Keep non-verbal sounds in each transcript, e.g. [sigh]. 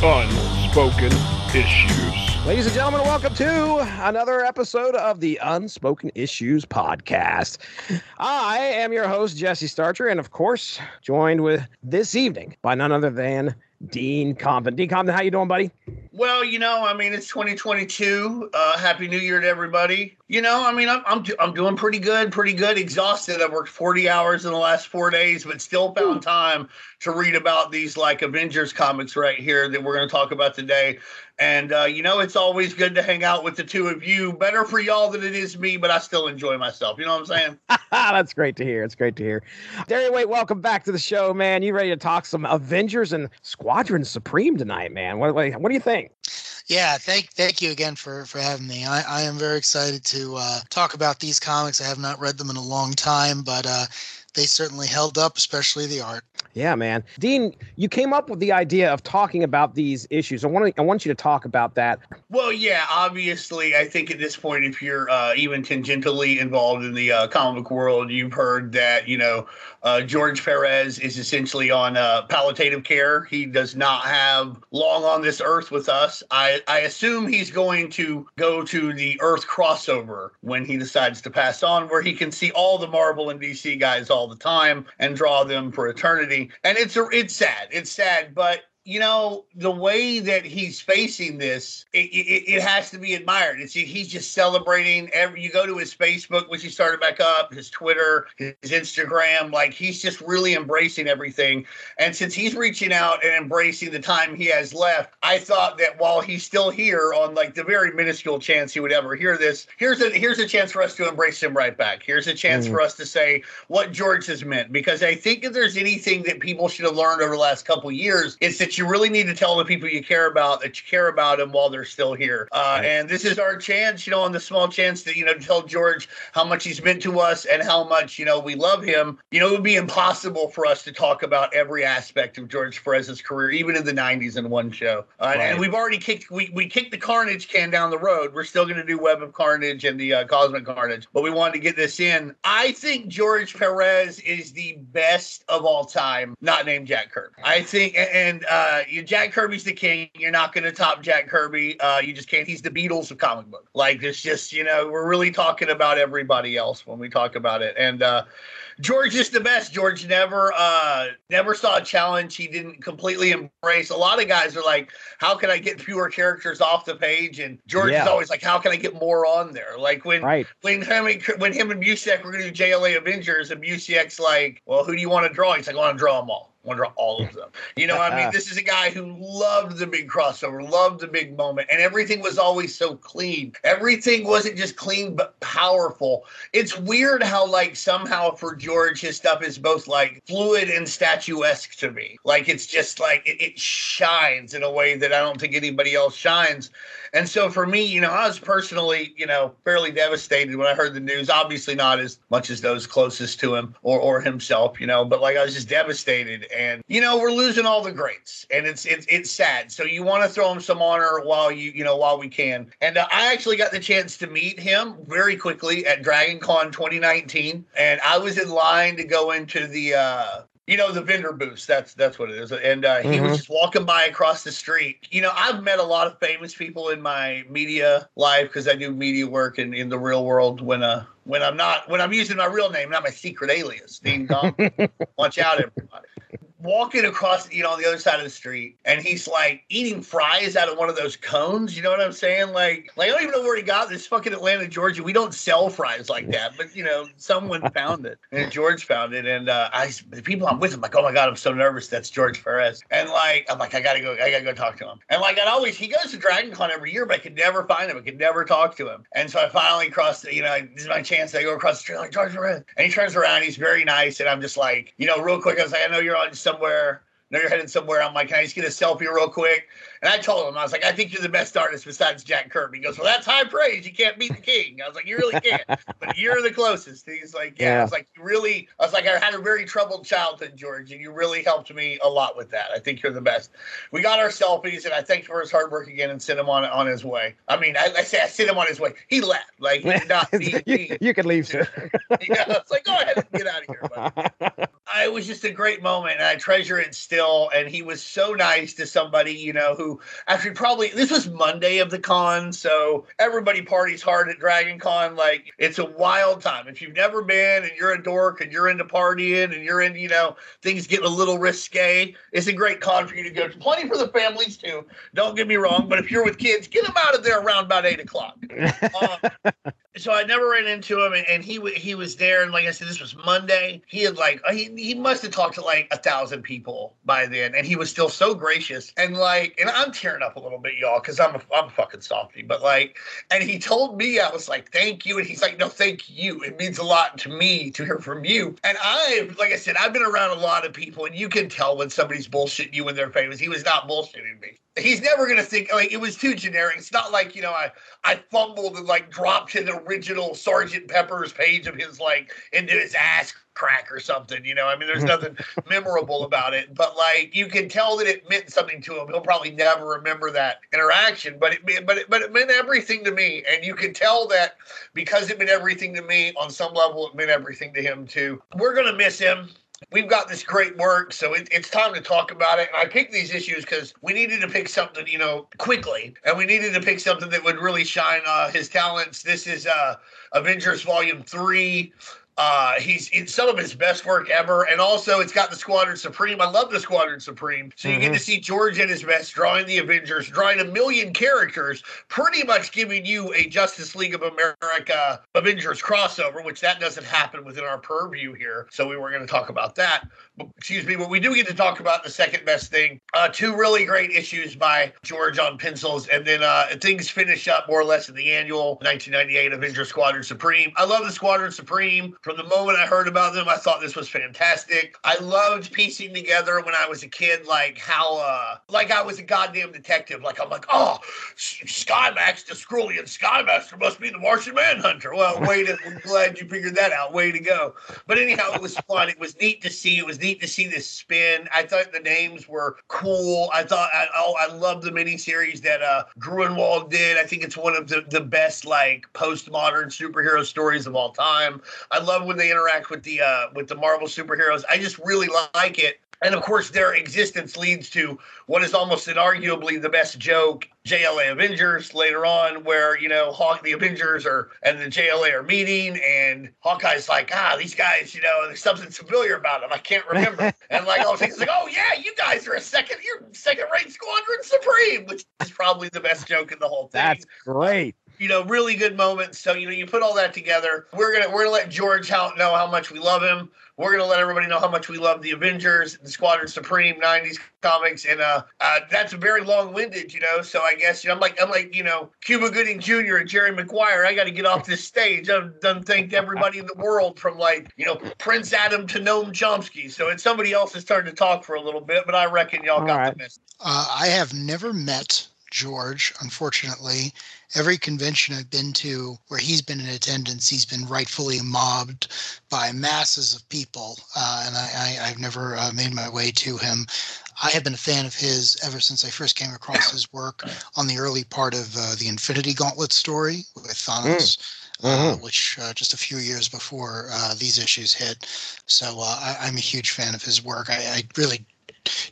Unspoken Issues. Ladies and gentlemen, welcome to another episode of the Unspoken Issues podcast. I am your host, Jesse Starcher, and of course, joined with this evening by none other than Dean Compton. Dean Compton, how you doing, buddy? Well, you know, I mean, it's 2022. Uh, Happy New Year to everybody. You know, I mean, I'm I'm, do- I'm doing pretty good, pretty good. Exhausted. I worked 40 hours in the last four days, but still found time to read about these like Avengers comics right here that we're going to talk about today. And uh, you know, it's always good to hang out with the two of you. Better for y'all than it is me, but I still enjoy myself. You know what I'm saying? [laughs] That's great to hear. It's great to hear. Darian Wait, welcome back to the show, man. You ready to talk some Avengers and Squadron Supreme tonight, man? What, what, what do you think? Yeah, thank thank you again for for having me. I, I am very excited to uh, talk about these comics. I have not read them in a long time, but uh, they certainly held up, especially the art. Yeah, man. Dean, you came up with the idea of talking about these issues. I want to, I want you to talk about that. Well, yeah, obviously, I think at this point, if you're uh, even tangentially involved in the uh, comic world, you've heard that, you know, uh, George Perez is essentially on uh, palliative care. He does not have long on this earth with us. I, I assume he's going to go to the Earth crossover when he decides to pass on, where he can see all the Marvel and DC guys all the time and draw them for eternity. And it's a, it's sad. It's sad, but you know the way that he's facing this it, it, it, has to be admired. It's he's just celebrating every you go to his facebook which he started back up his twitter his instagram like he's just really embracing everything. And since he's reaching out and embracing the time he has left i thought that while he's still here on like the very minuscule chance he would ever hear this here's a here's a chance for us to embrace him right back. Here's a chance mm-hmm. for us to say what george has meant. Because i think if there's anything that people should have learned over the last couple years it's that you really need to tell the people you care about that you care about them while they're still here. Uh. And this is our chance, you know, on the small chance that, you know, tell George how much he's meant to us and how much, you know, we love him. You know, it would be impossible for us to talk about every aspect of George Perez's career, even in the 90s in one show. Uh, right. And we've already kicked, we, we kicked the Carnage can down the road. We're still going to do Web of Carnage and the uh, Cosmic Carnage, but we wanted to get this in. I think George Perez is the best of all time, not named Jack Kirby. I think, and, uh, uh, Jack Kirby's the king. You're not going to top Jack Kirby. Uh, you just can't. He's the Beatles of comic book. Like it's just you know we're really talking about everybody else when we talk about it. And uh, George is the best. George never uh, never saw a challenge he didn't completely embrace. A lot of guys are like, "How can I get fewer characters off the page?" And George yeah. is always like, "How can I get more on there?" Like when right. when him and, when him and Busiek were going to do JLA Avengers, and Busiek's like, "Well, who do you want to draw?" He's like, "I want to draw them all." Wonder all of them. You know, I mean, [laughs] this is a guy who loved the big crossover, loved the big moment, and everything was always so clean. Everything wasn't just clean but powerful. It's weird how, like, somehow for George, his stuff is both like fluid and statuesque to me. Like, it's just like it, it shines in a way that I don't think anybody else shines. And so for me, you know, I was personally, you know, fairly devastated when I heard the news. Obviously, not as much as those closest to him or or himself, you know, but like I was just devastated. And you know, we're losing all the greats, and it's it's it's sad. So you want to throw him some honor while you you know while we can. And uh, I actually got the chance to meet him very quickly at Dragon Con 2019, and I was in line to go into the uh, you know the vendor booths that's that's what it is and uh, he mm-hmm. was just walking by across the street you know i've met a lot of famous people in my media life because i do media work in, in the real world when uh when i'm not when i'm using my real name not my secret alias dean Gong. [laughs] watch out everybody walking across, you know, on the other side of the street, and he's like eating fries out of one of those cones. You know what I'm saying? Like, like I don't even know where he got this. Fucking Atlanta, Georgia. We don't sell fries like that, but you know, someone [laughs] found it, and George found it, and uh, I, the people I'm with, I'm like, oh my god, I'm so nervous. That's George Perez, and like, I'm like, I gotta go, I gotta go talk to him, and like, I'd always, he goes to Dragon Con every year, but I could never find him. I could never talk to him, and so I finally crossed, you know, this is my chance. I go across the street, like George Perez, and he turns around, he's very nice, and I'm just like, you know, real quick, I was like, I know you're on somewhere know you're headed somewhere. I'm like, can I just get a selfie real quick? And I told him, I was like, I think you're the best artist besides Jack Kirby. He goes, well, that's high praise. You can't beat the king. I was like, you really can't, but you're the closest. He's like, yeah. yeah. I was like, you really, I was like, I had a very troubled childhood, George, and you really helped me a lot with that. I think you're the best. We got our selfies, and I thanked for his hard work again and sent him on on his way. I mean, I, I say I sent him on his way. He left. Like, he did not. [laughs] He, you, you can leave, sir. [laughs] yeah, it's like, go ahead and get out of here. Buddy. [laughs] it was just a great moment, and I treasure it still. And he was so nice to somebody, you know, who actually probably this was Monday of the con, so everybody parties hard at Dragon Con. Like it's a wild time. If you've never been and you're a dork and you're into partying and you're in, you know, things getting a little risque, it's a great con for you to go to. Plenty for the families too. Don't get me wrong, but if you're with kids, get them out of there around about eight o'clock. [laughs] Um, so I never ran into him, and, and he he was there, and like I said, this was Monday. He had like he he must have talked to like a thousand people by then, and he was still so gracious and like, and I'm tearing up a little bit, y'all, because I'm a I'm a fucking softy, but like, and he told me I was like, thank you, and he's like, no, thank you. It means a lot to me to hear from you, and I, like I said, I've been around a lot of people, and you can tell when somebody's bullshitting you when they're famous. He was not bullshitting me he's never gonna think like it was too generic. It's not like you know I I fumbled and like dropped his original Sergeant Pepper's page of his like into his ass crack or something. You know, I mean, there's [laughs] nothing memorable about it, but like you can tell that it meant something to him. He'll probably never remember that interaction, but it but it, but it meant everything to me, and you can tell that because it meant everything to me on some level, it meant everything to him too. We're gonna miss him we've got this great work, so it, it's time to talk about it. And I picked these issues because we needed to pick something, you know, quickly, and we needed to pick something that would really shine uh, his talents. This is uh, Avengers Volume Three. Uh, he's in some of his best work ever, and also it's got the Squadron Supreme. I love the Squadron Supreme. So you mm-hmm. get to see George at his best, drawing the Avengers, drawing a million characters, pretty much giving you a Justice League of America Avengers crossover, which that doesn't happen within our purview here. So we were going to talk about that. Excuse me, but we do get to talk about the second best thing. Uh, two really great issues by George on pencils, and then uh, things finish up more or less in the annual 1998 Avengers Squadron Supreme. I love the Squadron Supreme. From the moment I heard about them, I thought this was fantastic. I loved piecing together when I was a kid, like how, uh, like I was a goddamn detective. Like I'm like, oh, Skymax, the Skrull Skymaster must be the Martian Manhunter. Well, [laughs] wait, I'm glad you figured that out. Way to go. But anyhow, it was fun. It was neat to see. It was neat to see this spin. I thought the names were cool. I thought, I, oh, I love the miniseries that uh, Gruenwald did. I think it's one of the, the best like postmodern superhero stories of all time. I love love when they interact with the uh, with the Marvel superheroes. I just really like it. And of course, their existence leads to what is almost inarguably the best joke, JLA Avengers later on, where, you know, Hawk, the Avengers are, and the JLA are meeting, and Hawkeye's like, ah, these guys, you know, there's something familiar about them. I can't remember. [laughs] and like, all things like, oh, yeah, you guys are a second, you're second rate Squadron Supreme, which is probably the best joke in the whole thing. That's great you know, really good moments. So you know, you put all that together. We're gonna we're gonna let George how, know how much we love him. We're gonna let everybody know how much we love the Avengers, the Squadron Supreme '90s comics, and uh, uh that's very long-winded, you know. So I guess you know, I'm like I'm like you know, Cuba Gooding Jr. and Jerry Maguire. I got to get off this stage. I've done thanked everybody in the world from like you know Prince Adam to Noam Chomsky. So it's somebody else's turn to talk for a little bit, but I reckon y'all all got right. the message. Uh, I have never met George, unfortunately every convention I've been to where he's been in attendance, he's been rightfully mobbed by masses of people, uh, and I, have never uh, made my way to him. I have been a fan of his ever since I first came across his work on the early part of uh, the Infinity Gauntlet story with Thanos. Mm. Uh, mm-hmm. which uh, just a few years before uh, these issues hit. So uh, I, am a huge fan of his work. I, I, really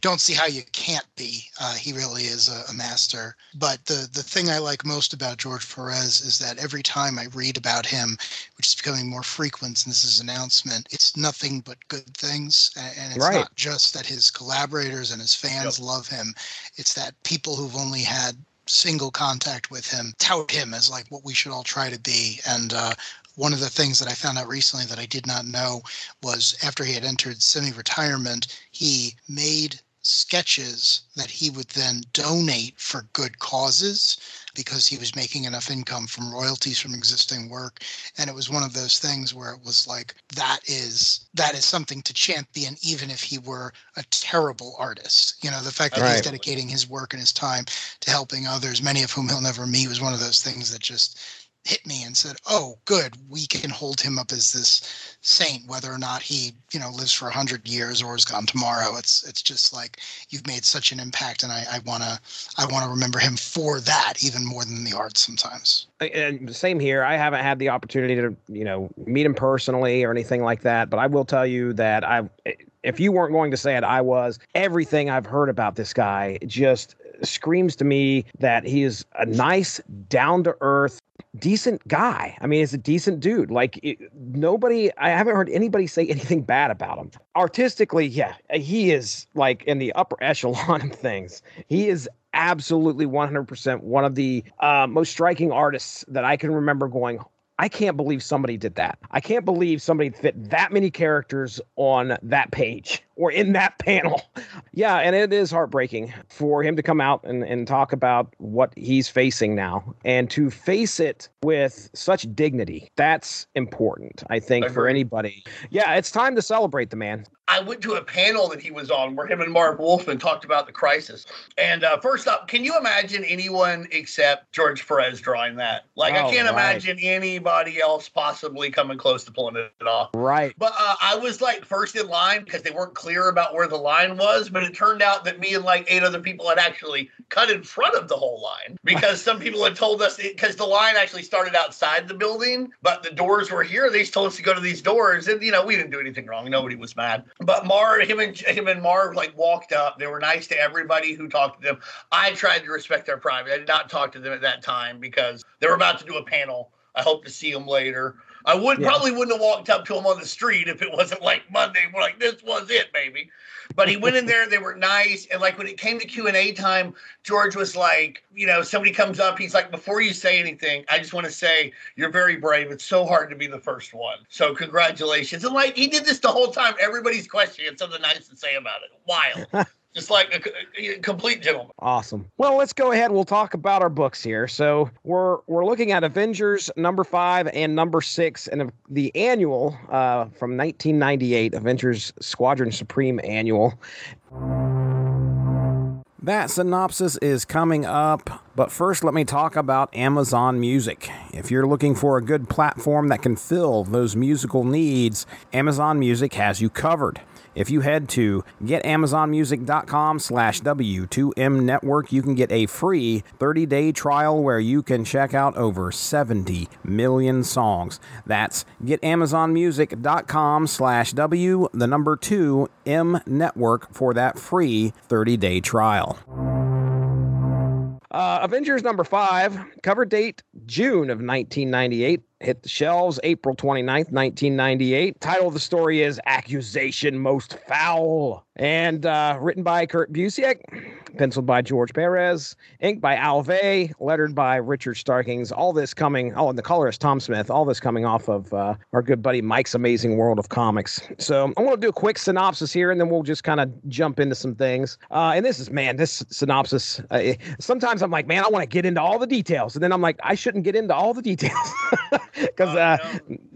don't see how you can't be. Uh, he really is a, a, master. But the the thing I like most about George Perez is that every time I read about him, which is becoming more frequent since his announcement, it's nothing but good things. And it's right. not just that his collaborators and his fans yep. love him; it's that people who've only had single contact with him tout him as like what we should all try to be and uh, one of the things that I found out recently that I did not know was after he had entered semi retirement, he made sketches that he would then donate for good causes because he was making enough income from royalties from existing work and it was one of those things where it was like that is that is something to champion even if he were a terrible artist you know the fact that right. he's dedicating his work and his time to helping others many of whom he'll never meet was one of those things that just hit me and said, "Oh, good, we can hold him up as this saint, whether or not he, you know, lives for hundred years or is gone tomorrow." It's it's just like you've made such an impact, and I, I wanna I wanna remember him for that even more than the art sometimes. And same here. I haven't had the opportunity to you know meet him personally or anything like that, but I will tell you that I've if you weren't going to say it, I was. Everything I've heard about this guy just screams to me that he is a nice, down to earth, decent guy. I mean, he's a decent dude. Like it, nobody, I haven't heard anybody say [laughs] anything bad about him. Artistically, yeah, he is like in the upper [laughs] echelon of things. He is absolutely 100% one of the uh, most striking artists that I can remember going, I can't believe somebody did that. I can't believe somebody fit that many characters on that page or in that [laughs] panel. Yeah, and it is heartbreaking for him to come out and, and talk about what he's facing now and to face it with such dignity. That's important, I think, for anybody. Yeah, it's time to celebrate the man. I went to a panel that he was on where him and Marv Wolfman talked about the crisis. And uh, first up, can you imagine anyone except George Perez drawing that? Like, oh, I can't right. imagine anybody else possibly coming close to pulling it off. Right. But uh, I was like first in line because they weren't clear about where the line was. But it turned out that me and like eight other people had actually cut in front of the whole line because some people had told us because the line actually started outside the building, but the doors were here. They told us to go to these doors. And, you know, we didn't do anything wrong. Nobody was mad. But Marv, him and him and Marv like walked up. They were nice to everybody who talked to them. I tried to respect their privacy. I did not talk to them at that time because they were about to do a panel. I hope to see them later. I would yeah. probably wouldn't have walked up to him on the street if it wasn't like Monday. We're like, this was it, baby. But he went in there. They were nice, and like when it came to Q and A time, George was like, you know, somebody comes up. He's like, before you say anything, I just want to say you're very brave. It's so hard to be the first one. So congratulations. And like he did this the whole time. Everybody's questioning had something nice to say about it. Wild. [laughs] just like a, a, complete gentleman. Awesome. Well, let's go ahead. We'll talk about our books here. So we're we're looking at Avengers number five and number six, and the annual uh, from 1998, Avengers Squadron Supreme annual. That synopsis is coming up, but first let me talk about Amazon Music. If you're looking for a good platform that can fill those musical needs, Amazon Music has you covered. If you head to getamazonmusic.com slash W2M network, you can get a free 30-day trial where you can check out over 70 million songs. That's getamazonmusic.com slash W, the number 2 M network for that free 30-day trial. Uh, Avengers number five, cover date June of 1998 hit the shelves April 29th, 1998. Title of the story is Accusation Most Foul and uh, written by Kurt Busiek, penciled by George Perez, inked by Al Vey, lettered by Richard Starkings. All this coming, oh, and the colorist Tom Smith. All this coming off of uh, our good buddy Mike's Amazing World of Comics. So I want to do a quick synopsis here, and then we'll just kind of jump into some things. Uh, and this is man, this synopsis. Uh, sometimes I'm like, man, I want to get into all the details, and then I'm like, I shouldn't get into all the details [laughs] [laughs] because uh,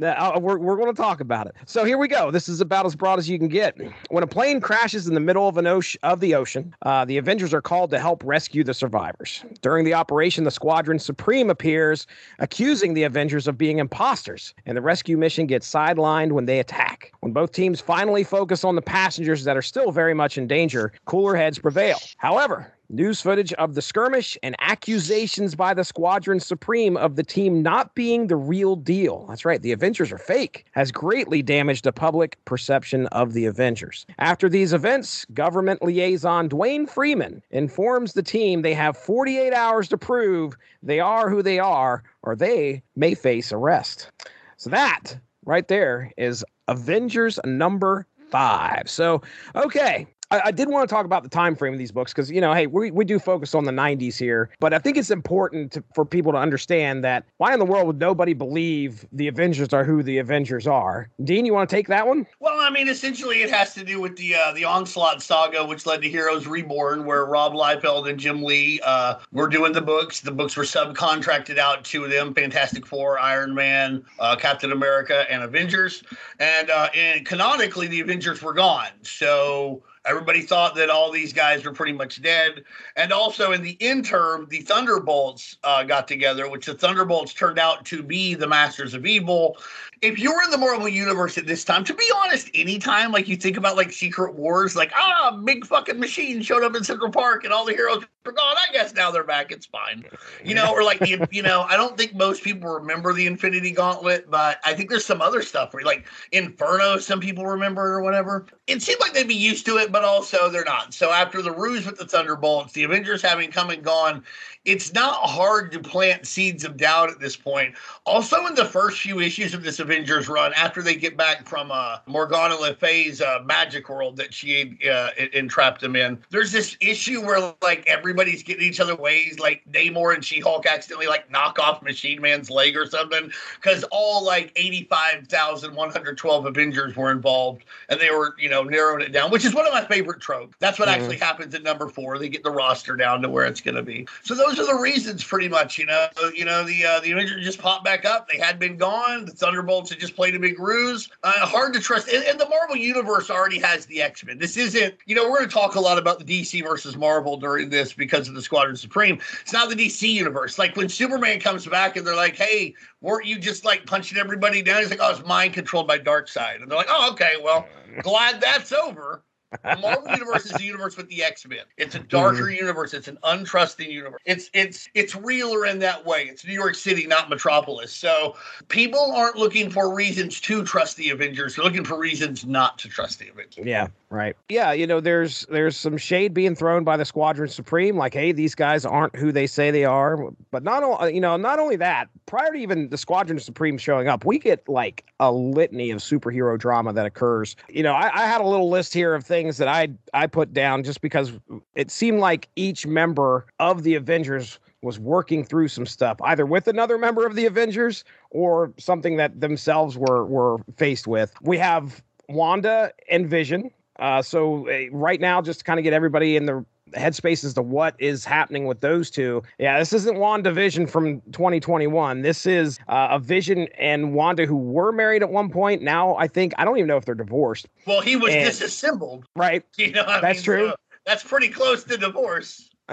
uh, we're we're going to talk about it. So here we go. This is about as broad as you can get. When a plane crashes crashes in the middle of an ocean of the ocean. Uh, the Avengers are called to help rescue the survivors. During the operation, the Squadron Supreme appears, accusing the Avengers of being imposters, and the rescue mission gets sidelined when they attack. When both teams finally focus on the passengers that are still very much in danger, cooler heads prevail. However, News footage of the skirmish and accusations by the Squadron Supreme of the team not being the real deal. That's right, the Avengers are fake, has greatly damaged the public perception of the Avengers. After these events, government liaison Duane Freeman informs the team they have 48 hours to prove they are who they are, or they may face arrest. So that right there is Avengers number five. So, okay, I, I, did want to talk about the time frame of these books because you know, hey, we, we do focus on the '90s here, but I think it's important to, for people to understand that why in the world would nobody believe the Avengers are who the Avengers are? Dean, you want to take that one? Well, I mean, essentially, it has to do with the uh, the Onslaught saga, which led to Heroes Reborn, where Rob Liefeld and Jim Lee uh, were doing the books. The books were subcontracted out to them: Fantastic Four, Iron Man, uh, Captain America, and Avengers. And, uh, and canonically, the Avengers were gone. So Everybody thought that all these guys were pretty much dead. And also in the interim, the Thunderbolts uh, got together, which the Thunderbolts turned out to be the Masters of Evil if you were in the Marvel universe at this time, to be honest, anytime like you think about like Secret Wars, like ah, big fucking machine showed up in Central Park and all the heroes were gone. I guess now they're back. It's fine, you know. Or like the, you know, I don't think most people remember the Infinity Gauntlet, but I think there's some other stuff where like Inferno, some people remember or whatever. It seemed like they'd be used to it, but also they're not. So after the ruse with the Thunderbolts, the Avengers having come and gone, it's not hard to plant seeds of doubt at this point. Also, in the first few issues of this Avengers run, after they get back from uh, Morgana Le Fay's uh, magic world that she uh, entrapped them in, there's this issue where like everybody's getting each other ways. Like Namor and She Hulk accidentally like knock off Machine Man's leg or something because all like 85,112 Avengers were involved and they were, you know, narrowing it down, which is one of my favorite tropes. That's what mm-hmm. actually happens in number four. They get the roster down to where it's going to be. So those those are the reasons, pretty much. You know, you know the uh, the Avengers just popped back up. They had been gone. The Thunderbolts had just played a big ruse. Uh, hard to trust. And, and, the Marvel universe already has the X Men. This isn't. You know, we're going to talk a lot about the DC versus Marvel during this because of the Squadron Supreme. It's not the DC universe. Like when Superman comes back and they're like, "Hey, weren't you just like punching everybody down?" He's like, "Oh, it's mind controlled by Darkseid." And they're like, "Oh, okay, well, glad that's over." The Marvel universe is the universe with the X Men. It's a darker mm-hmm. universe. It's an untrusting universe. It's it's it's realer in that way. It's New York City, not Metropolis. So people aren't looking for reasons to trust the Avengers. They're looking for reasons not to trust the Avengers. Yeah, right. Yeah, you know, there's there's some shade being thrown by the Squadron Supreme, like, hey, these guys aren't who they say they are. But not only you know, not only that, prior to even the Squadron Supreme showing up, we get like a litany of superhero drama that occurs. You know, I, I had a little list here of things things that I I put down just because it seemed like each member of the Avengers was working through some stuff, either with another member of the Avengers or something that themselves were were faced with. We have Wanda and Vision. Uh, so uh, right now, just to kind of get everybody in the headspace as to what is happening with those two. Yeah, this isn't WandaVision from 2021. This is uh, a Vision and Wanda who were married at one point. Now I think I don't even know if they're divorced. Well, he was and, disassembled. Right. [laughs] You know, that's mean, true. that's pretty close to divorce. [laughs]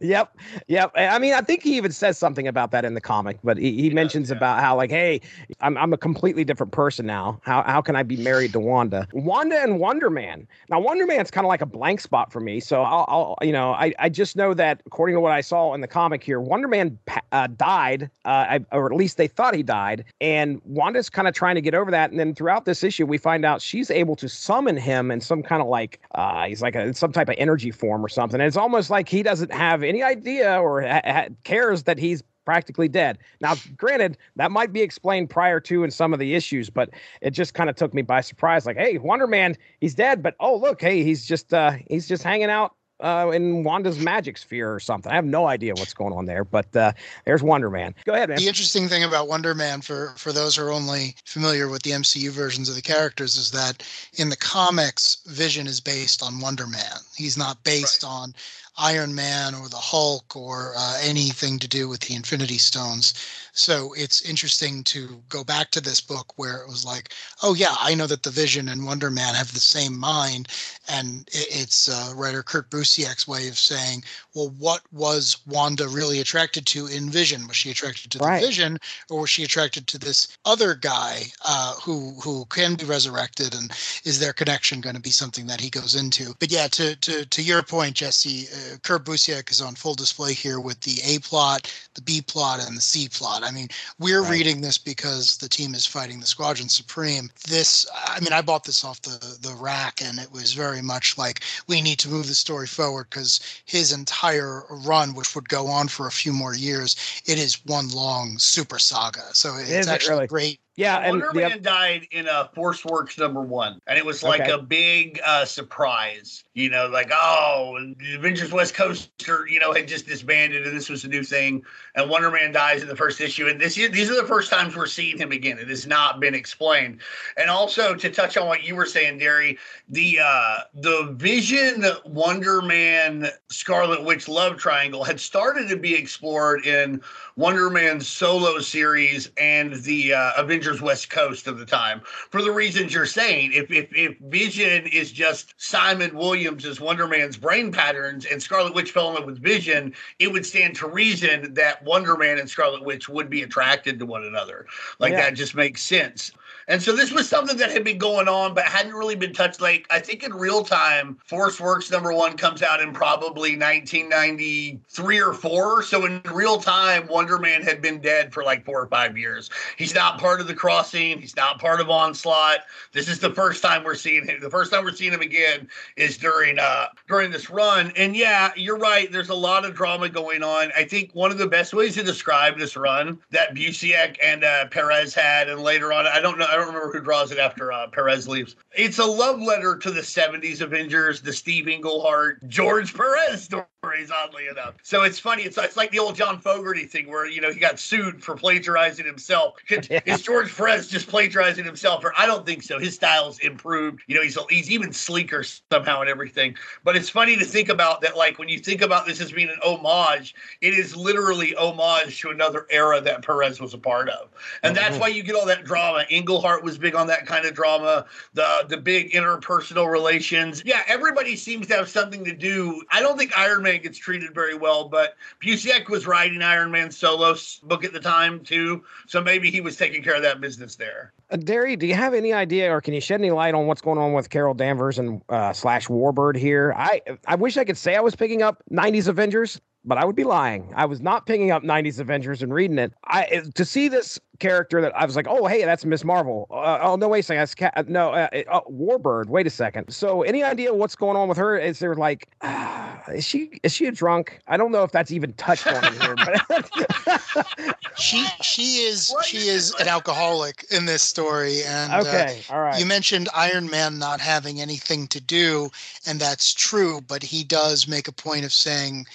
yep, yep. I mean, I think he even says something about that in the comic, but he, he, mentions yeah. about how like, hey, I'm I'm a completely different person now. How how can I be married to Wanda? Wanda and Wonder Man. Now, Wonder Man's kind of like a blank spot for me. So I'll, I'll you know I I just know that according to what I saw in the comic here, Wonder Man uh, died, uh, I, or at least they thought he died, and Wanda's kind of trying to get over that. And then throughout this issue, we find out she's able to summon him in some kind of like uh, he's like a, some type of energy form or something. And it's almost like he doesn't have have any idea or ha- cares that he's practically dead. Now, granted, that might be explained prior to in some of the issues, but it just kind of took me by surprise. Like, hey, Wonder Man, he's dead, but oh look, hey, he's just uh, he's just hanging out uh, in Wanda's magic sphere or something. I have no idea what's going on there, but uh, there's Wonder Man. Go ahead, man. The interesting thing about Wonder Man, for for those who are only familiar with the MCU versions of the characters, is that in the comics, Vision is based on Wonder Man. He's not based right. on Iron Man or the Hulk or uh, anything to do with the Infinity Stones. So it's interesting to go back to this book where it was like, oh yeah, I know that the Vision and Wonder Man have the same mind, and it's uh, writer Kurt Busiek's way of saying, well, what was Wanda really attracted to in Vision? Was she attracted to the. Vision, or was she attracted to this other guy uh, who who can be resurrected? And is their connection going to be something that he goes into? But yeah, to to to your point, Jesse, uh, Kurt Busiek is on full display here with the A plot, the B plot, and the C plot. I mean, we're right. reading this because the team is fighting the Squadron Supreme. This, I mean, I bought this off the the rack, and it was very much like we need to move the story forward because his entire run, which would go on for a few more years, it is one long super saga. So it's is actually really? great yeah, and Wonder Man died in a Force Works number one, and it was like okay. a big uh, surprise. You know, like oh, the Avengers West Coaster, you know, had just disbanded, and this was a new thing. And Wonder Man dies in the first issue, and this these are the first times we're seeing him again. It has not been explained. And also to touch on what you were saying, Derry, the uh, the Vision Wonder Man Scarlet Witch love triangle had started to be explored in Wonder Man's solo series and the uh, Avengers Avengers West Coast of the time for the reasons you're saying. If if, if Vision is just Simon Williams as Wonder Man's brain patterns and Scarlet Witch fell in love with Vision, it would stand to reason that Wonder Man and Scarlet Witch would be attracted to one another. Like yeah. that just makes sense. And so this was something that had been going on, but hadn't really been touched. Like I think in real time, Force Works number one comes out in probably 1993 or four. So in real time, Wonder Man had been dead for like four or five years. He's not part of the crossing. He's not part of Onslaught. This is the first time we're seeing him. The first time we're seeing him again is during uh during this run. And yeah, you're right. There's a lot of drama going on. I think one of the best ways to describe this run that Busiek and uh, Perez had, and later on, I don't know. I don't remember who draws it after uh, Perez leaves. It's a love letter to the 70s Avengers, the Steve Englehart, George Perez stories, oddly enough. So it's funny. It's, it's like the old John Fogerty thing where, you know, he got sued for plagiarizing himself. [laughs] Yeah. Is George Perez just plagiarizing himself? Or I don't think so. His style's improved. You know, he's, he's even sleeker somehow and everything. But it's funny to think about that, like, when you think about this as being an homage, it is literally homage to another era that Perez was a part of. And mm-hmm. that's why you get all that drama. Englehart was big on that kind of drama, the the big interpersonal relations. Yeah, everybody seems to have something to do. I don't think Iron Man gets treated very well, but Busiek was writing Iron Man solo book at the time too, so maybe he was taking care of that business there. Uh, Derry, do you have any idea, or can you shed any light on what's going on with Carol Danvers and uh, slash Warbird here? I I wish I could say I was picking up '90s Avengers but I would be lying. I was not picking up 90s Avengers and reading it. I to see this character that I was like, oh hey, that's Miss Marvel. Uh, oh no, wait a second, that's Cat. No, uh, uh, Warbird. Wait a second. So any idea what's going on with her? Is there like, uh, [sighs] is she is she a drunk? I don't know if that's even touched on here, but [laughs] she she is she is an alcoholic in this story. And uh, okay, all right. You mentioned Iron Man not having anything to do, and that's true. But he does make a point of saying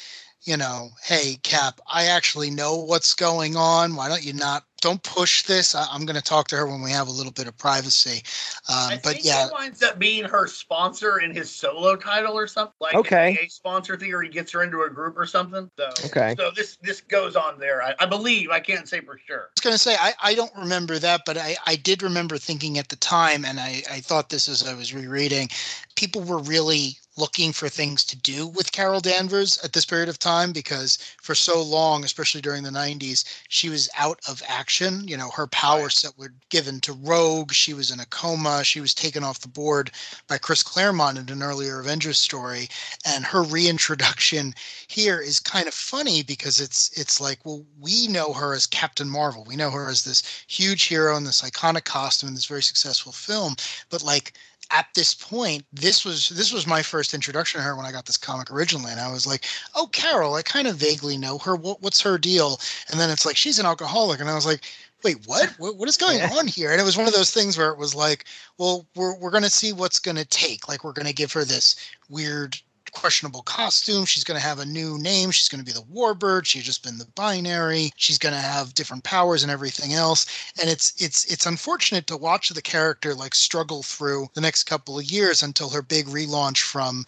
you know, hey, Cap, I actually know what's going on. Why don't you not? Don't push this. I, am going to talk to her when we have a little bit of privacy. Um, but yeah, he winds up being her sponsor in his solo title or something. Like okay, a sponsor thing, or he gets her into a group or something. So okay, so this this goes on there. I, I believe. I can't say for sure. I was going to say I, I don't remember that, but I I did remember thinking at the time, and I I thought this as I was rereading, people were really looking for things to do with Carol Danvers at this period of time because for so long, especially during the 90s, she was out of action. You know, her power set were given to Rogue. She was in a coma. She was taken off the board by Chris Claremont in an earlier Avengers story. And her reintroduction here is kind of funny because it's it's like, well, we know her as Captain Marvel. We know her as this huge hero in this iconic costume in this very successful film. But like at this point, this was this was my first introduction to her when I got this comic originally, and I was like, "Oh, Carol, I kind of vaguely know her. What, what's her deal?" And then it's like she's an alcoholic, and I was like, "Wait, what? [laughs] what, what is going on here?" And it was one of those things where it was like, "Well, we're we're gonna see what's gonna take. Like, we're gonna give her this weird questionable costume. She's going to have a new name. She's going to be the Warbird. She's just been the binary. She's going to have different powers and everything else. And it's it's it's unfortunate to watch the character like struggle through the next couple of years until her big relaunch from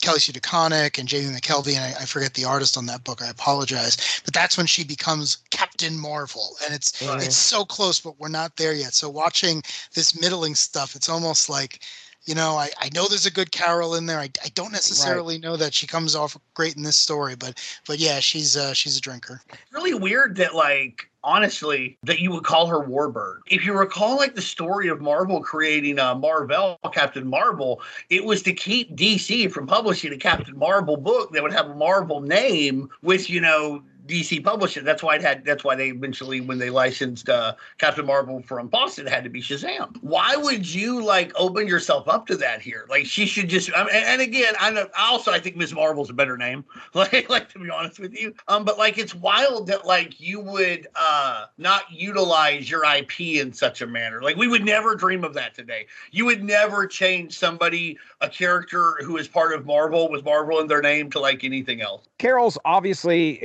Kelly Sue DeConnick and Jamie McKelvie, and I, I, forget the artist on that book. I apologize, but that's when she becomes Captain Marvel, and it's mm-hmm. it's so close, but we're not there yet. So watching this middling stuff, it's almost like you know, I, I know there's a good Carol in there. I, I don't necessarily right. know that she comes off great in this story, but but yeah, she's uh, she's a drinker. It's really weird that like honestly that you would call her Warbird. If you recall, like the story of Marvel creating uh, Marvel, Captain Marvel, it was to keep DC from publishing a Captain Marvel book that would have a Marvel name with you know DC published it. That's why it had. That's why they eventually, when they licensed uh, Captain Marvel from Fawcett, it had to be Shazam. Why would you like open yourself up to that here? Like she should just. I mean, and again, I know. Also, I think Ms. Marvel's a better name. [laughs] Like, like to be honest with you. Um, but like it's wild that like you would uh not utilize your IP in such a manner. Like we would never dream of that today. You would never change somebody a character who is part of Marvel with Marvel in their name to like anything else. Carol's obviously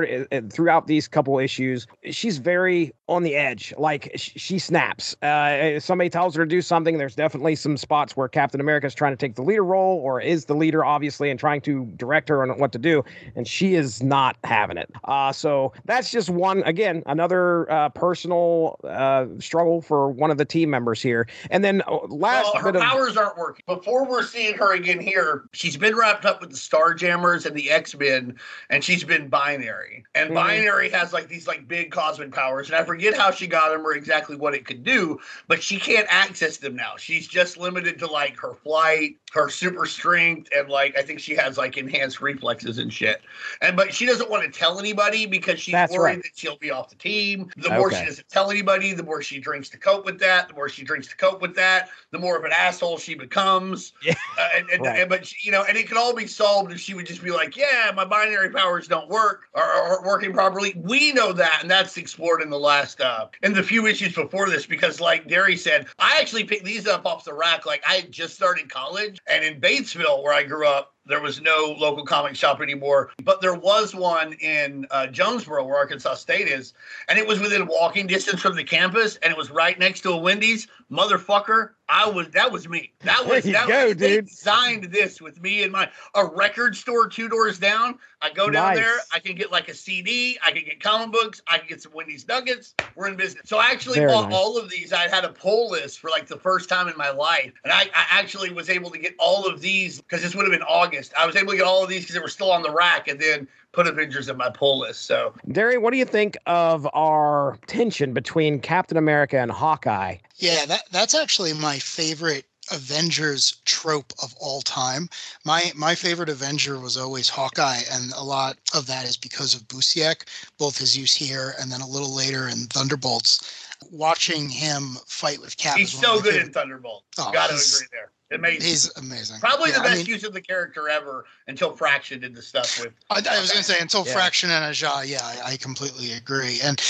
Heard uh, throughout these couple issues, she's very on the edge. Like sh- she snaps. Uh, somebody tells her to do something. There's definitely some spots where Captain America is trying to take the leader role, or is the leader obviously, and trying to direct her on what to do, and she is not having it. Uh, so that's just one again another uh, personal uh, struggle for one of the team members here. And then uh, last well, her bit of powers aren't working. Before we're seeing her again here, she's been wrapped up with the Starjammers and the X Men, and she's been binary. And Mhm. binary has like these like big cosmic powers, and I forget how she got them or exactly what it could do, but she can't access them now. She's just limited to like her flight, her super strength, and like I think she has like enhanced reflexes and shit. And but she doesn't want to tell anybody because she's That's worried right. that she'll be off the team. The more she doesn't tell anybody, the more she drinks to cope with that. The more she drinks to cope with that, the more of an asshole she becomes. [laughs] Yeah. Uh, and, and, Right. and- but she, you know, and it could all be solved if she would just be like, "Yeah, my binary powers don't work or aren't working properly." We know that, and that's explored in the last uh in the few issues before this because, like Derry said, I actually picked these up off the rack. Like I had just started college, and in Batesville, where I grew up, there was no local comic shop anymore, but there was one in uh, Jonesboro, where Arkansas State is, and it was within walking distance from the campus, and it was right next to a Wendy's. Motherfucker, I was that was me. That was There you that go, was, they dude. designed this with me and my a record store two doors down. I go down Nice. there, I can get like a CD, I can get comic books, I can get some Wendy's nuggets. We're in business. So I actually Very bought nice. all of these. I had a pull list for like the first time in my life, and I, I actually was able to get all of these because this would have been August. I was able to get all of these because they were still on the rack, and then put Avengers in my pull list. So Derry, what do you think of our tension between Captain America and Hawkeye? Yeah, that that's actually my favorite Avengers trope of all time. My my favorite Avenger was always Hawkeye, and a lot of that is because of Busiek, both his use here and then a little later in Thunderbolts. Watching him fight with Cap, he's is one of so good favorite- in Thunderbolt. Oh, Gotta agree there. Amazing. He's amazing. Probably Yeah, the I best mean, use of the character ever until Fraction did the stuff with. I, I was going to say until Yeah. Fraction and Aja, yeah, I, I completely agree. And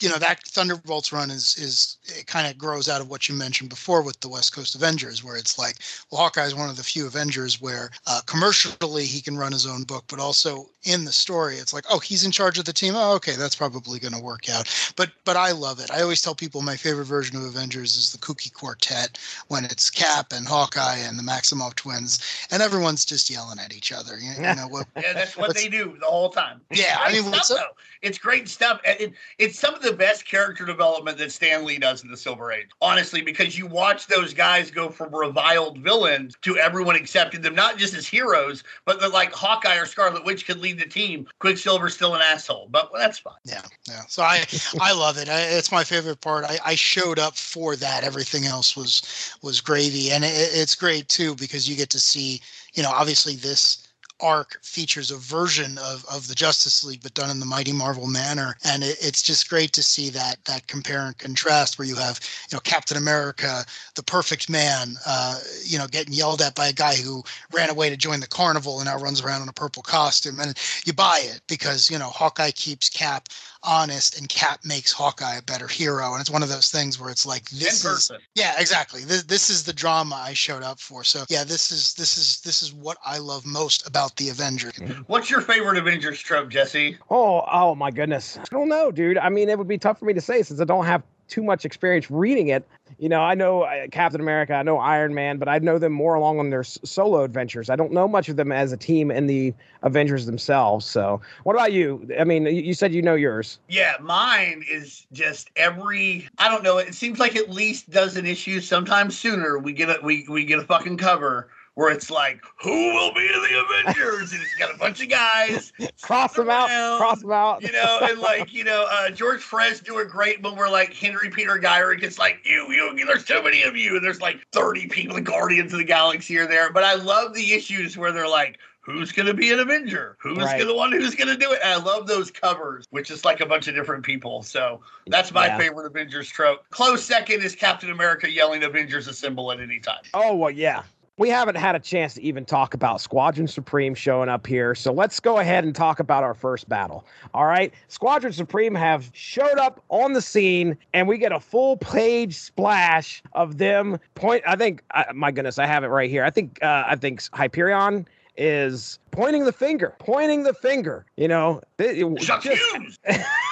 you know that Thunderbolts run is is it kind of grows out of what you mentioned before with the West Coast Avengers, where it's like, well, Hawkeye is one of the few Avengers where uh, commercially he can run his own book, but also in the story, it's like, oh, he's in charge of the team. Oh, okay, that's probably going to work out. But but I love it. I always tell people my favorite version of Avengers is the Kooky Quartet when it's Cap and Hawkeye and the Maximoff twins, and everyone's just yelling at each other. You, you know what? [laughs] Yeah, that's what they do the whole time. It's Yeah, I mean, what's stuff, up-. It's great stuff. and It, it's some of the best character development that Stan Lee does in the Silver Age. Honestly, because you watch those guys go from reviled villains to everyone accepting them not just as heroes, but that like Hawkeye or Scarlet Witch could lead the team. Quicksilver's still an asshole, but that's fine. Yeah, yeah. So I I love it. I, it's my favorite part. I, I showed up for that. Everything else was was gravy, and it, it's great too because you get to see. You know, obviously this arc features a version of, of the Justice League, but done in the Mighty Marvel manner, and it, it's just great to see that that compare and contrast where you have you know Captain America, the perfect man, uh, you know, getting yelled at by a guy who ran away to join the carnival and now runs around in a purple costume, and you buy it because you know Hawkeye keeps Cap honest and Cap makes Hawkeye a better hero, and it's one of those things where it's like this in is yeah, exactly. This, this is the drama I showed up for. So yeah, this is this is this is what I love most about the Avengers. What's your favorite Avengers trope, Jesse? Oh, oh my goodness. I don't know, dude. I mean, it would be tough for me to say since I don't have too much experience reading it. You know, I know uh, Captain America, I know Iron Man, but I know them more along on their solo adventures. I don't know much of them as a team in the Avengers themselves. So, what about you? I mean, you said you know yours. Yeah, mine is just every I don't know, it seems like at least dozen issues, sometimes sooner, we get a we we get a fucking cover where it's like, who will be the Avengers? and it's got a bunch of guys. [laughs] Cross them out. Cross them out. You know, and like, you know, uh George Perez do a great one where like Henry Peter Gyrich it's like, you, you, there's too many of you, and there's like 30 people, the Guardians of the Galaxy are there. But I love the issues where they're like, Who's gonna be an Avenger? Who's Right. gonna one who's gonna do it? And I love those covers, which is like a bunch of different people. So that's my Yeah. favorite Avengers trope. Close second is Captain America yelling Avengers assemble at any time. Oh, well, yeah. We haven't had a chance to even talk about Squadron Supreme showing up here. So let's go ahead and talk about our first battle. All right. Squadron Supreme have showed up on the scene, and we get a full page splash of them point. I think, uh, my goodness, I have it right here. I think, uh, I think Hyperion is pointing the finger, pointing the finger. You know, it- it- just-. [laughs]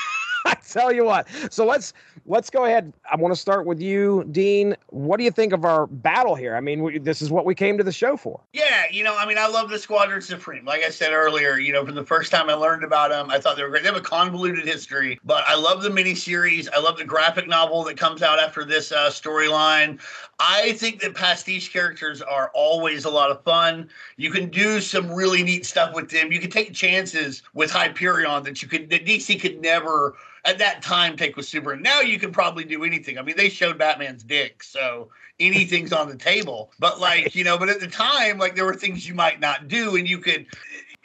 [laughs] I tell you what. So let's let's go ahead. I want to start with you, Dean. What do you think of our battle here? I mean, we, this is what we came to the show for. Yeah, you know, I mean, I love the Squadron Supreme. Like I said earlier, you know, from the first time I learned about them, I thought they were great. They have a convoluted history, but I love the miniseries. I love the graphic novel that comes out after this uh, storyline. I think that pastiche characters are always a lot of fun. You can do some really neat stuff with them. You can take chances with Hyperion that you could that DC could never at that time take with Superman. Now you can probably do anything. I mean, they showed Batman's dick, so anything's on the table. But like, you know, but at the time, like there were things you might not do, and you could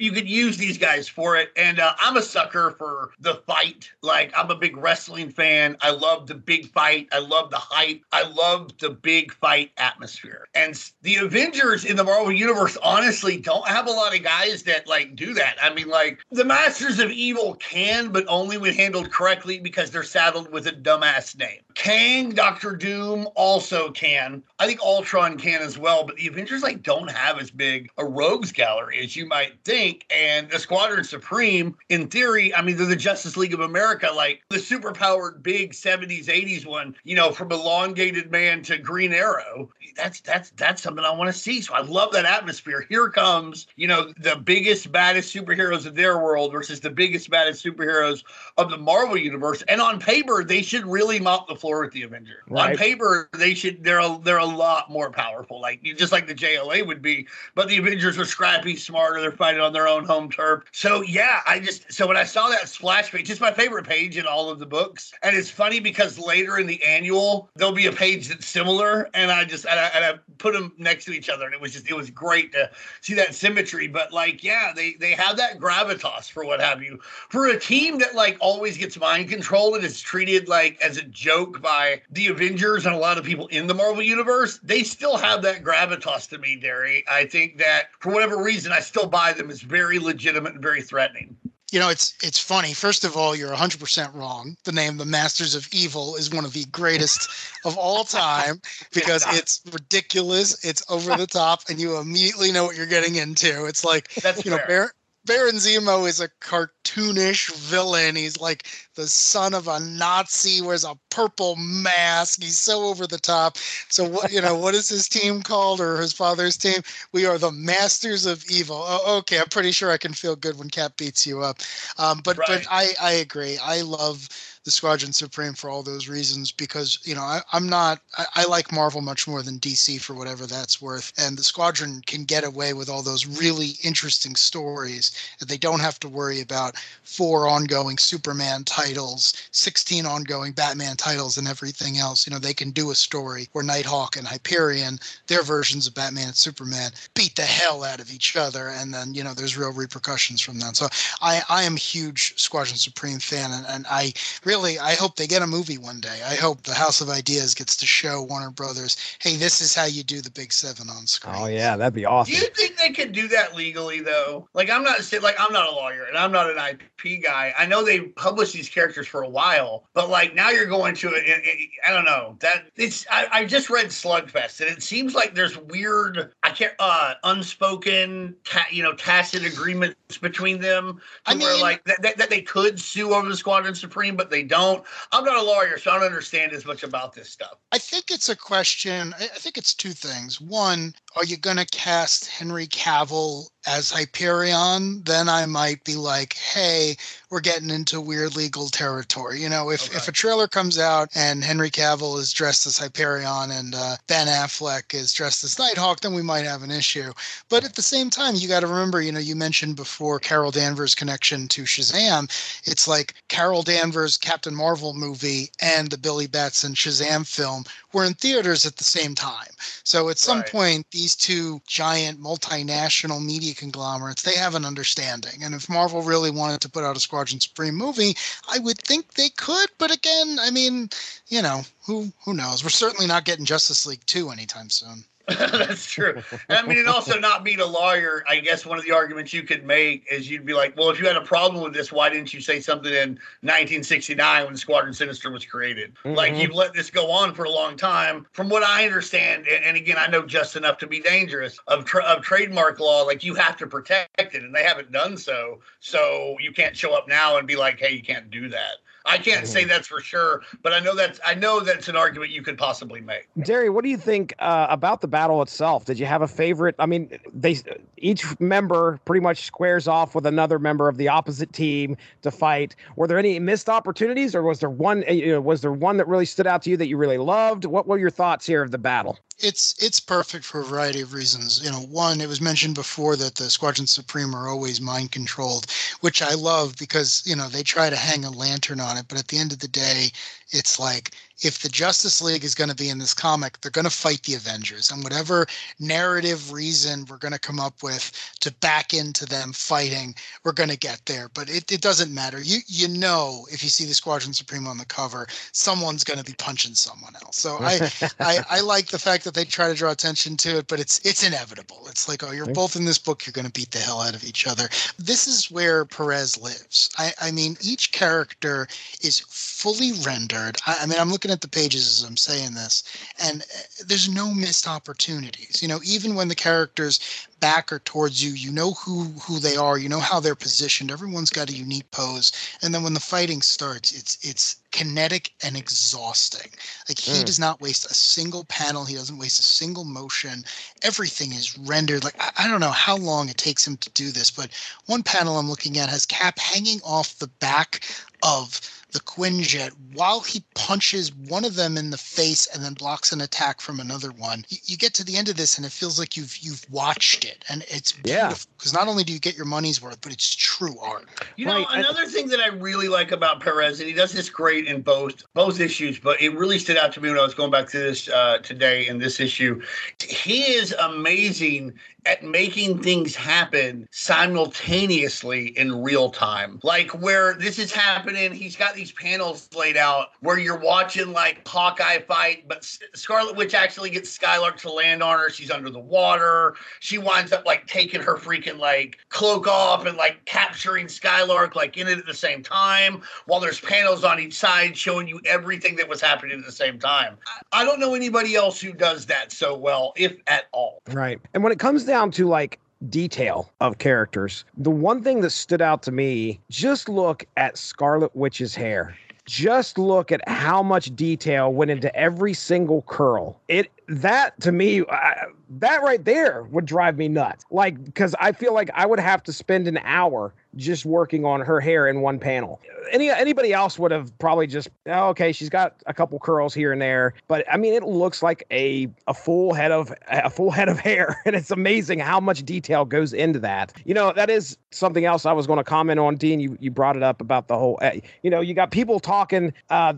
you could use these guys for it. And uh, I'm a sucker for the fight. Like I'm a big wrestling fan. I love the big fight. I love the hype. I love the big fight atmosphere. And the Avengers in the Marvel universe honestly don't have a lot of guys that like do that. I mean, like the Masters of Evil can, but only when handled correctly because they're saddled with a dumbass name. Kang, Doctor Doom also can. I think Ultron can as well, but the Avengers like don't have as big a rogues gallery as you might think. And the Squadron Supreme, in theory, I mean they're the Justice League of America, like the superpowered big 70s, 80s one, you know, from elongated man to Green Arrow. That's that's that's something I want to see. So I love that atmosphere. Here comes, you know, the biggest, baddest superheroes of their world versus the biggest, baddest superheroes of the Marvel universe. And on paper, they should really mop the floor with the Avenger. On paper, they should they're a, they're a lot more powerful. Like just like the JLA would be, but the Avengers are scrappy, smarter. They're fighting on their own home turf. So yeah, I just so when I saw that splash page, it's my favorite page in all of the books, and it's funny because later in the annual there'll be a page that's similar, and I just and I, and I put them next to each other, and it was just it was great to see that symmetry. But like yeah, they they have that gravitas for what have you for a team that like always gets mind controlled and is treated like as a joke by the Avengers and a lot of people in the Marvel universe, they still have that gravitas to me, Derry. I think that for whatever reason, I still buy them as very legitimate and very threatening. You know, it's it's funny. First of all, you're 100% wrong. The name The Masters of Evil is one of the greatest [laughs] of all time because it's ridiculous, it's over the top, and you immediately know what you're getting into. It's like, That's you know, fair. Bar- Baron Zemo is a cartoonish villain. He's like the son of a Nazi, wears a purple mask. He's so over the top. So what you know, what is his team called or his father's team? We are the Masters of Evil. Oh, okay, I'm pretty sure I can feel good when Cap beats you up. Um, but Right. but I I agree. I love the Squadron Supreme for all those reasons because you know I, I'm not I, I like Marvel much more than DC for whatever that's worth, and the Squadron can get away with all those really interesting stories that they don't have to worry about four ongoing Superman titles, 16 ongoing Batman titles, and everything else. You know they can do a story where Nighthawk and Hyperion, their versions of Batman and Superman, beat the hell out of each other, and then you know there's real repercussions from that. So I I am huge Squadron Supreme fan, and, and I really i hope they get a movie one day i hope the house of ideas gets to show warner brothers hey this is how you do the big seven on screen Oh yeah, that'd be Do awesome. you think they could do that legally though? Like I'm not like I'm not a lawyer and I'm not an IP guy. I know they published these characters for a while, but like now you're going to it. it- it- I don't know that it's. I, I just read Slugfest and it seems like there's weird. I can't. Uh, unspoken, ta- you know, tacit agreements between them. To I where like that, that, that they could sue over the Squadron Supreme, but they don't. I'm not a lawyer, so I don't understand as much about this stuff. i think it's a question i I think it's two things one are you going to cast henry cavill as hyperion? Then i might be like hey we're getting into weird legal territory. You know if, if a trailer comes out and henry cavill is dressed as hyperion and uh, ben affleck is dressed as nighthawk then we might have an issue. But at the same time, you got to remember, you know, you mentioned before Carol Danvers' connection to Shazam. It's like Carol Danvers' Captain Marvel movie and the Billy Batson Shazam film were in theaters at the same time. So at some Right. point, these two giant multinational media conglomerates, they have an understanding. And if Marvel really wanted to put out a Squadron Supreme movie, I would think they could. But again, I mean, you know, who who knows? We're certainly not getting Justice League 2 anytime soon. [laughs] That's true. I mean, and also not being a lawyer, I guess one of the arguments you could make is you'd be like, well, if you had a problem with this, why didn't you say something in 1969 when Squadron Sinister was created? Mm-hmm. Like, you've let this go on for a long time. From what I understand, and, and again, I know just enough to be dangerous of, tra- of trademark law, like, you have to protect it, and they haven't done so. So you can't show up now and be like, hey, you can't do that. I can't say that's for sure, but I know that's I know that's an argument you could possibly make. Derry, what do you think uh, about the battle itself? Did you have a favorite? I mean, they each member pretty much squares off with another member of the opposite team to fight. Were there any missed opportunities, or was there one? Uh, you know, was there one that really stood out to you that you really loved? What were your thoughts here of the battle? It's it's perfect for a variety of reasons. You know, one, it was mentioned before that the Squadron Supreme are always mind controlled, which I love because you know they try to hang a lantern on it, but at the end of the day, it's like if the Justice League is going to be in this comic, they're going to fight the Avengers. And whatever narrative reason we're going to come up with to back into them fighting, we're going to get there. But it, it doesn't matter. You you know if you see the Squadron Supreme on the cover, someone's going to be punching someone else. So I, [laughs] I I like the fact that they try to draw attention to it, but it's it's inevitable. It's like, oh, you're both in this book, you're going to beat the hell out of each other. This is where Perez lives. I, I mean, each character is fully rendered. I, I mean, I'm looking at the pages as I'm saying this, and uh, there's no missed opportunities. You know, even when the characters back or towards you, you know who who they are, you know how they're positioned. Everyone's got a unique pose, and then when the fighting starts, it's it's kinetic and exhausting. Like he mm. does not waste a single panel. He doesn't waste a single motion. Everything is rendered. Like I, I don't know how long it takes him to do this, but one panel I'm looking at has Cap hanging off the back of the Quinjet while he punches one of them in the face and then blocks an attack from another one. You, you get to the end of this and it feels like you've you've watched it and it's beautiful because yeah. not only do you get your money's worth, but it's true art. You know, right. another thing that I really like about Perez, and he does this great in both both issues, but it really stood out to me when I was going back to this uh, today in this issue. He is amazing at making things happen simultaneously in real time. Like where this is happening, he's got these panels laid out where you're watching like Hawkeye fight, but Scarlet Witch actually gets Skylark to land on her. She's under the water. She winds up like taking her freaking like cloak off and like capturing Skylark like in it at the same time, while there's panels on each side showing you everything that was happening at the same time. I don't know anybody else who does that so well, if at all. Right. And when it comes down to like detail of characters. The one thing that stood out to me, just look at Scarlet Witch's hair. Just look at how much detail went into every single curl. It that to me, I, that right there would drive me nuts. Like, because I feel like I would have to spend an hour just working on her hair in one panel. Any anybody else would have probably just oh, okay, she's got a couple curls here and there, but I mean, it looks like a a full head of a full head of [laughs] hair, and it's amazing how much detail goes into that. You know, that is something else I was going to comment on. Dean, you you brought it up about the whole. Uh, you know, you got people talking. Uh,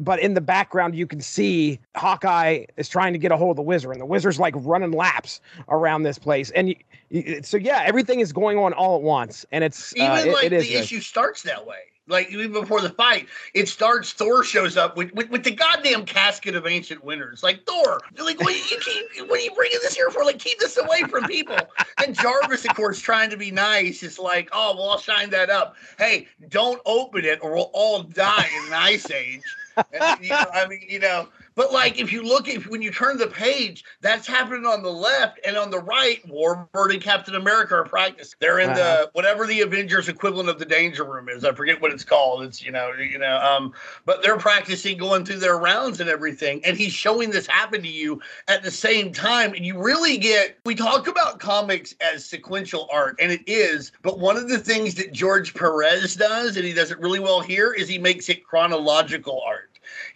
but in the background you can see Hawkeye is trying to get a hold of the wizard, and the wizard's like running laps around this place. And you, you, so yeah, everything is going on all at once, and it's even uh, like it, it the issue starts that way. Like even before the fight, it starts. Thor shows up with, with, with the goddamn casket of ancient winters. Like Thor, like what are you keep, what are you bringing this here for? Like keep this away from people. and Jarvis, of course, trying to be nice, is like, oh well, I'll shine that up. Hey, don't open it, or we'll all die in an ice age. And, you know, I mean, you know, but like if you look at when you turn the page, that's happening on the left and on the right. Warbird and Captain America are practicing. They're in uh-huh. the whatever the Avengers equivalent of the Danger Room is. I forget what it's called. It's you know you know um, but they're practicing going through their rounds and everything. And he's showing this happen to you at the same time, and you really get. We talk about comics as sequential art, and it is. But one of the things that George Perez does, and he does it really well here, is he makes it chronological art.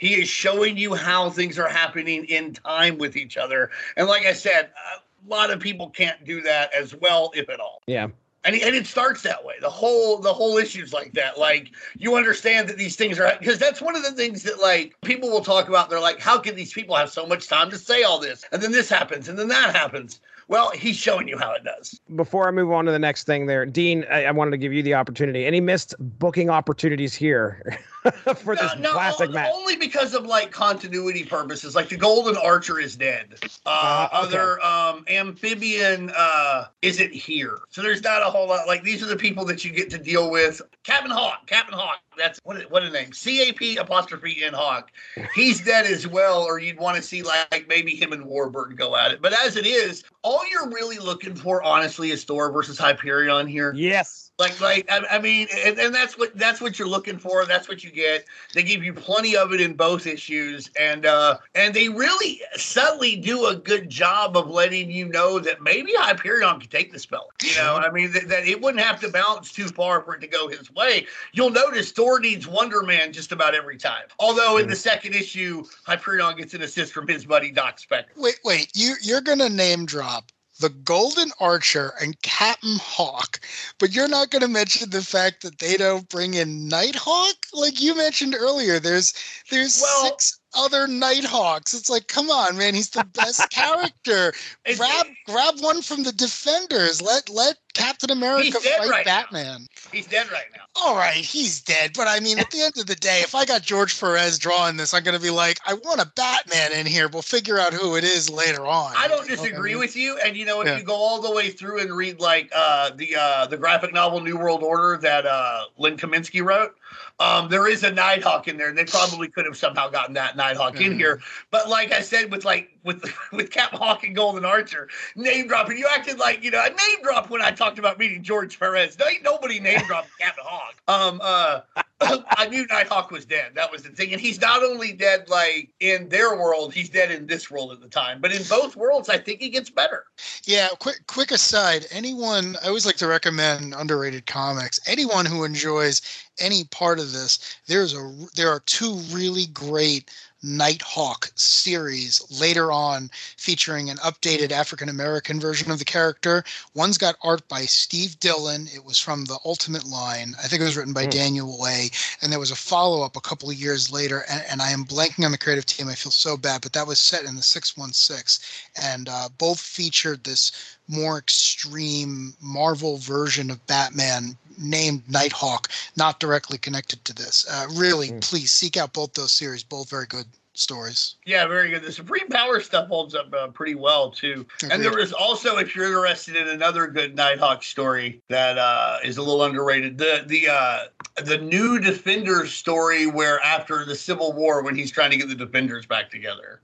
He is showing you how things are happening in time with each other. And like I said, a lot of people can't do that as well, if at all. Yeah. And, and it starts that way. The whole the whole issue's like that. Like you understand that these things are because that's one of the things that like people will talk about. They're like, how can these people have so much time to say all this? And then this happens, and then that happens. Well, he's showing you how it does. Before I move on to the next thing, there, Dean, I, I wanted to give you the opportunity. Any missed booking opportunities here [laughs] for this no, classic no, match? Only because of like continuity purposes. Like the Golden Archer is dead. Uh, Uh, okay. Other um, amphibian uh, isn't here, so there's not a whole lot. Like these are the people that you get to deal with. Captain Hawk, Captain Hawk. That's what what a name. C A P apostrophe N Hawk. He's dead as well, or you'd want to see like maybe him and Warbird go at it. But as it is, all you're really looking for, honestly, is Thor versus Hyperion here. Yes. Like, like I, I mean, and, and that's what that's what you're looking for. That's what you get. They give you plenty of it in both issues, and uh and they really subtly do a good job of letting you know that maybe Hyperion can take the spell. You know, I mean that, that it wouldn't have to bounce too far for it to go his way. You'll notice Thor needs Wonder Man just about every time. Although in the second issue, Hyperion gets an assist from his buddy Doc Spectre. Wait, wait. You you're gonna name drop the Golden Archer and Captain Hawk, but you're not gonna mention the fact that they don't bring in Nighthawk? Like you mentioned earlier, there's there's Well- six other Nighthawks. It's like, come on, man, he's the best [laughs] character. Grab grab one from the Defenders. Let let Captain America fight right now. Batman. He's dead right now. All right, he's dead. But I mean, at the end of the day, if I got George Perez drawing this, I'm going to be like, I want a Batman in here. We'll figure out who it is later on. I don't I disagree mean? with you. And you know, if Yeah. you go all the way through and read like uh, the uh, the graphic novel New World Order that uh, Len Kaminski wrote, um, there is a Nighthawk in there, and they probably could have somehow gotten that Nighthawk in Mhm. here. But like I said, with like with [laughs] with Captain Hawk and Golden Archer, name dropping, you acted like you know I name dropped when I talked about meeting George Perez. No, ain't nobody name dropped Captain Hawk. Um, uh, [laughs] I knew Nighthawk was dead. That was the thing, and he's not only dead like in their world, he's dead in this world at the time. But in both worlds, I think he gets better. Yeah, quick quick aside. Anyone, I always like to recommend underrated comics. Anyone who enjoys any part of this, there's a there are two really great Nighthawk series later on featuring an updated African American version of the character. One's got art by Steve Dillon. It was from the Ultimate line. I think it was written by Hmm. Daniel Way. And there was a follow up a couple of years later. And, and I am blanking on the creative team. I feel so bad, but that was set in the 616. And uh, both featured this more extreme Marvel version of Batman named Nighthawk, not directly connected to this. Uh, really, Hmm. please seek out both those series. Both very good stories. Yeah, very good. The Supreme Power stuff holds up uh, pretty well too. And Agreed. there was also, if you're interested in another good Nighthawk story that uh, is a little underrated, the the uh, the new Defenders story, where after the Civil War, when he's trying to get the Defenders back together.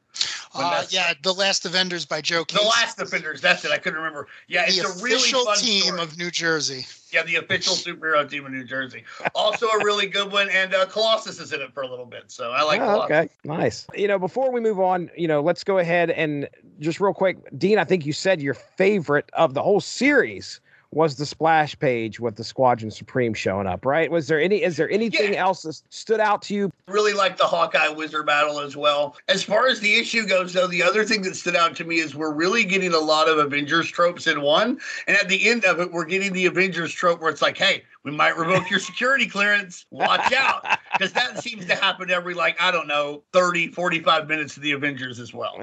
When Uh, yeah, The Last Defenders by Joe The last Defenders, that's it. I couldn't remember. Yeah, it's the a really official fun team story. of New Jersey. yeah, the official superhero team of New Jersey. Also a really good one, and uh, Colossus is in it for a little bit, so I like. Oh, Colossus. okay, nice. You know, before we move on, you know, let's go ahead and just real quick, Dean. I think you said your favorite of the whole series was the splash page with the Squadron Supreme showing up, right? Was there any? Is there anything Yeah. else that stood out to you? really like the Hawkeye Wizard battle as well. As far as the issue goes, though, the other thing that stood out to me is we're really getting a lot of Avengers tropes in one. And at the end of it, we're getting the Avengers trope where it's like, hey, we might revoke your security clearance. Watch out. [laughs] Because that seems to happen every, like, I don't know, 30, 45 minutes of the Avengers as well.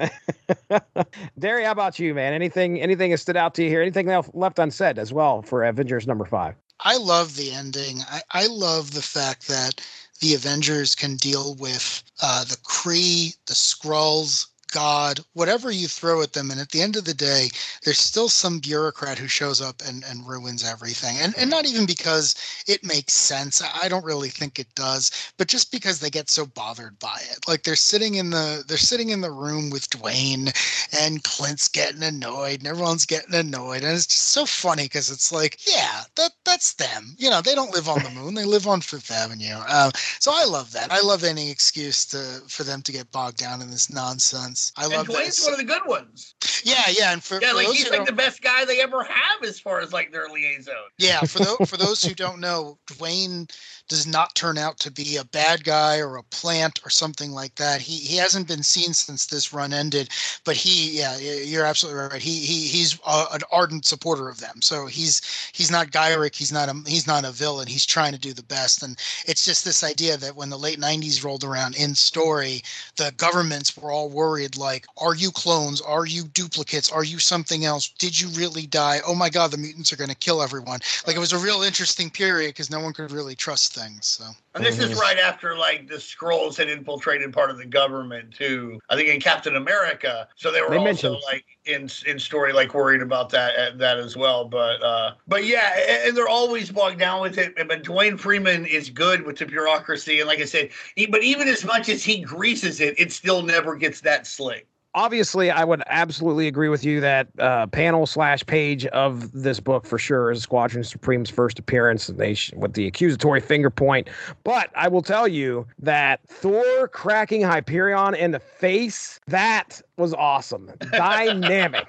[laughs] Derry, how about you, man? Anything? Anything that stood out to you here? Anything else left unsaid as well for Avengers number five? I love the ending. I, I love the fact that the Avengers can deal with uh, the Kree, the Skrulls, God, whatever you throw at them. And at the end of the day, there's still some bureaucrat who shows up and, and ruins everything. And, and not even because it makes sense. I don't really think it does, but just because they get so bothered by it. Like they're sitting in the they're sitting in the room with Duane and Clint's getting annoyed and everyone's getting annoyed. And it's just so funny because it's like, yeah, that that's them. You know, they don't live on the moon. They live on Fifth Avenue. Um, so I love that. I love any excuse to for them to get bogged down in this nonsense. I And Duane's one of the good ones. Yeah, yeah, and for, Yeah, for like those he's like the best guy they ever have as far as like their liaison. Yeah, for those for those who [laughs] don't know, Duane does not turn out to be a bad guy or a plant or something like that. He he hasn't been seen since this run ended, but he yeah, you're absolutely right. He he he's a, an ardent supporter of them. So he's he's not Gyrich, he's not a he's not a villain. He's trying to do the best and it's just this idea that when the late 90s rolled around in story, the governments were all worried like, are you clones? Are you duplicates? Are you something else? Did you really die? Oh my God, the mutants are going to kill everyone. Like it was a real interesting period because no one could really trust things. So. And this Mhm. is right after like the Skrulls had infiltrated part of the government too. I think in Captain America, so they were They also mentioned- like in in story like worried about that that as well. But uh but yeah, and, and they're always bogged down with it. But Duane Freeman is good with the bureaucracy, and like I said, he, but even as much as he greases it, it still never gets that slick. Obviously i would absolutely agree with you that uh, panel slash page of this book for sure is squadron supreme's first appearance sh- with the accusatory finger point. But i will tell you that thor cracking hyperion in the face that was awesome. [laughs] Dynamic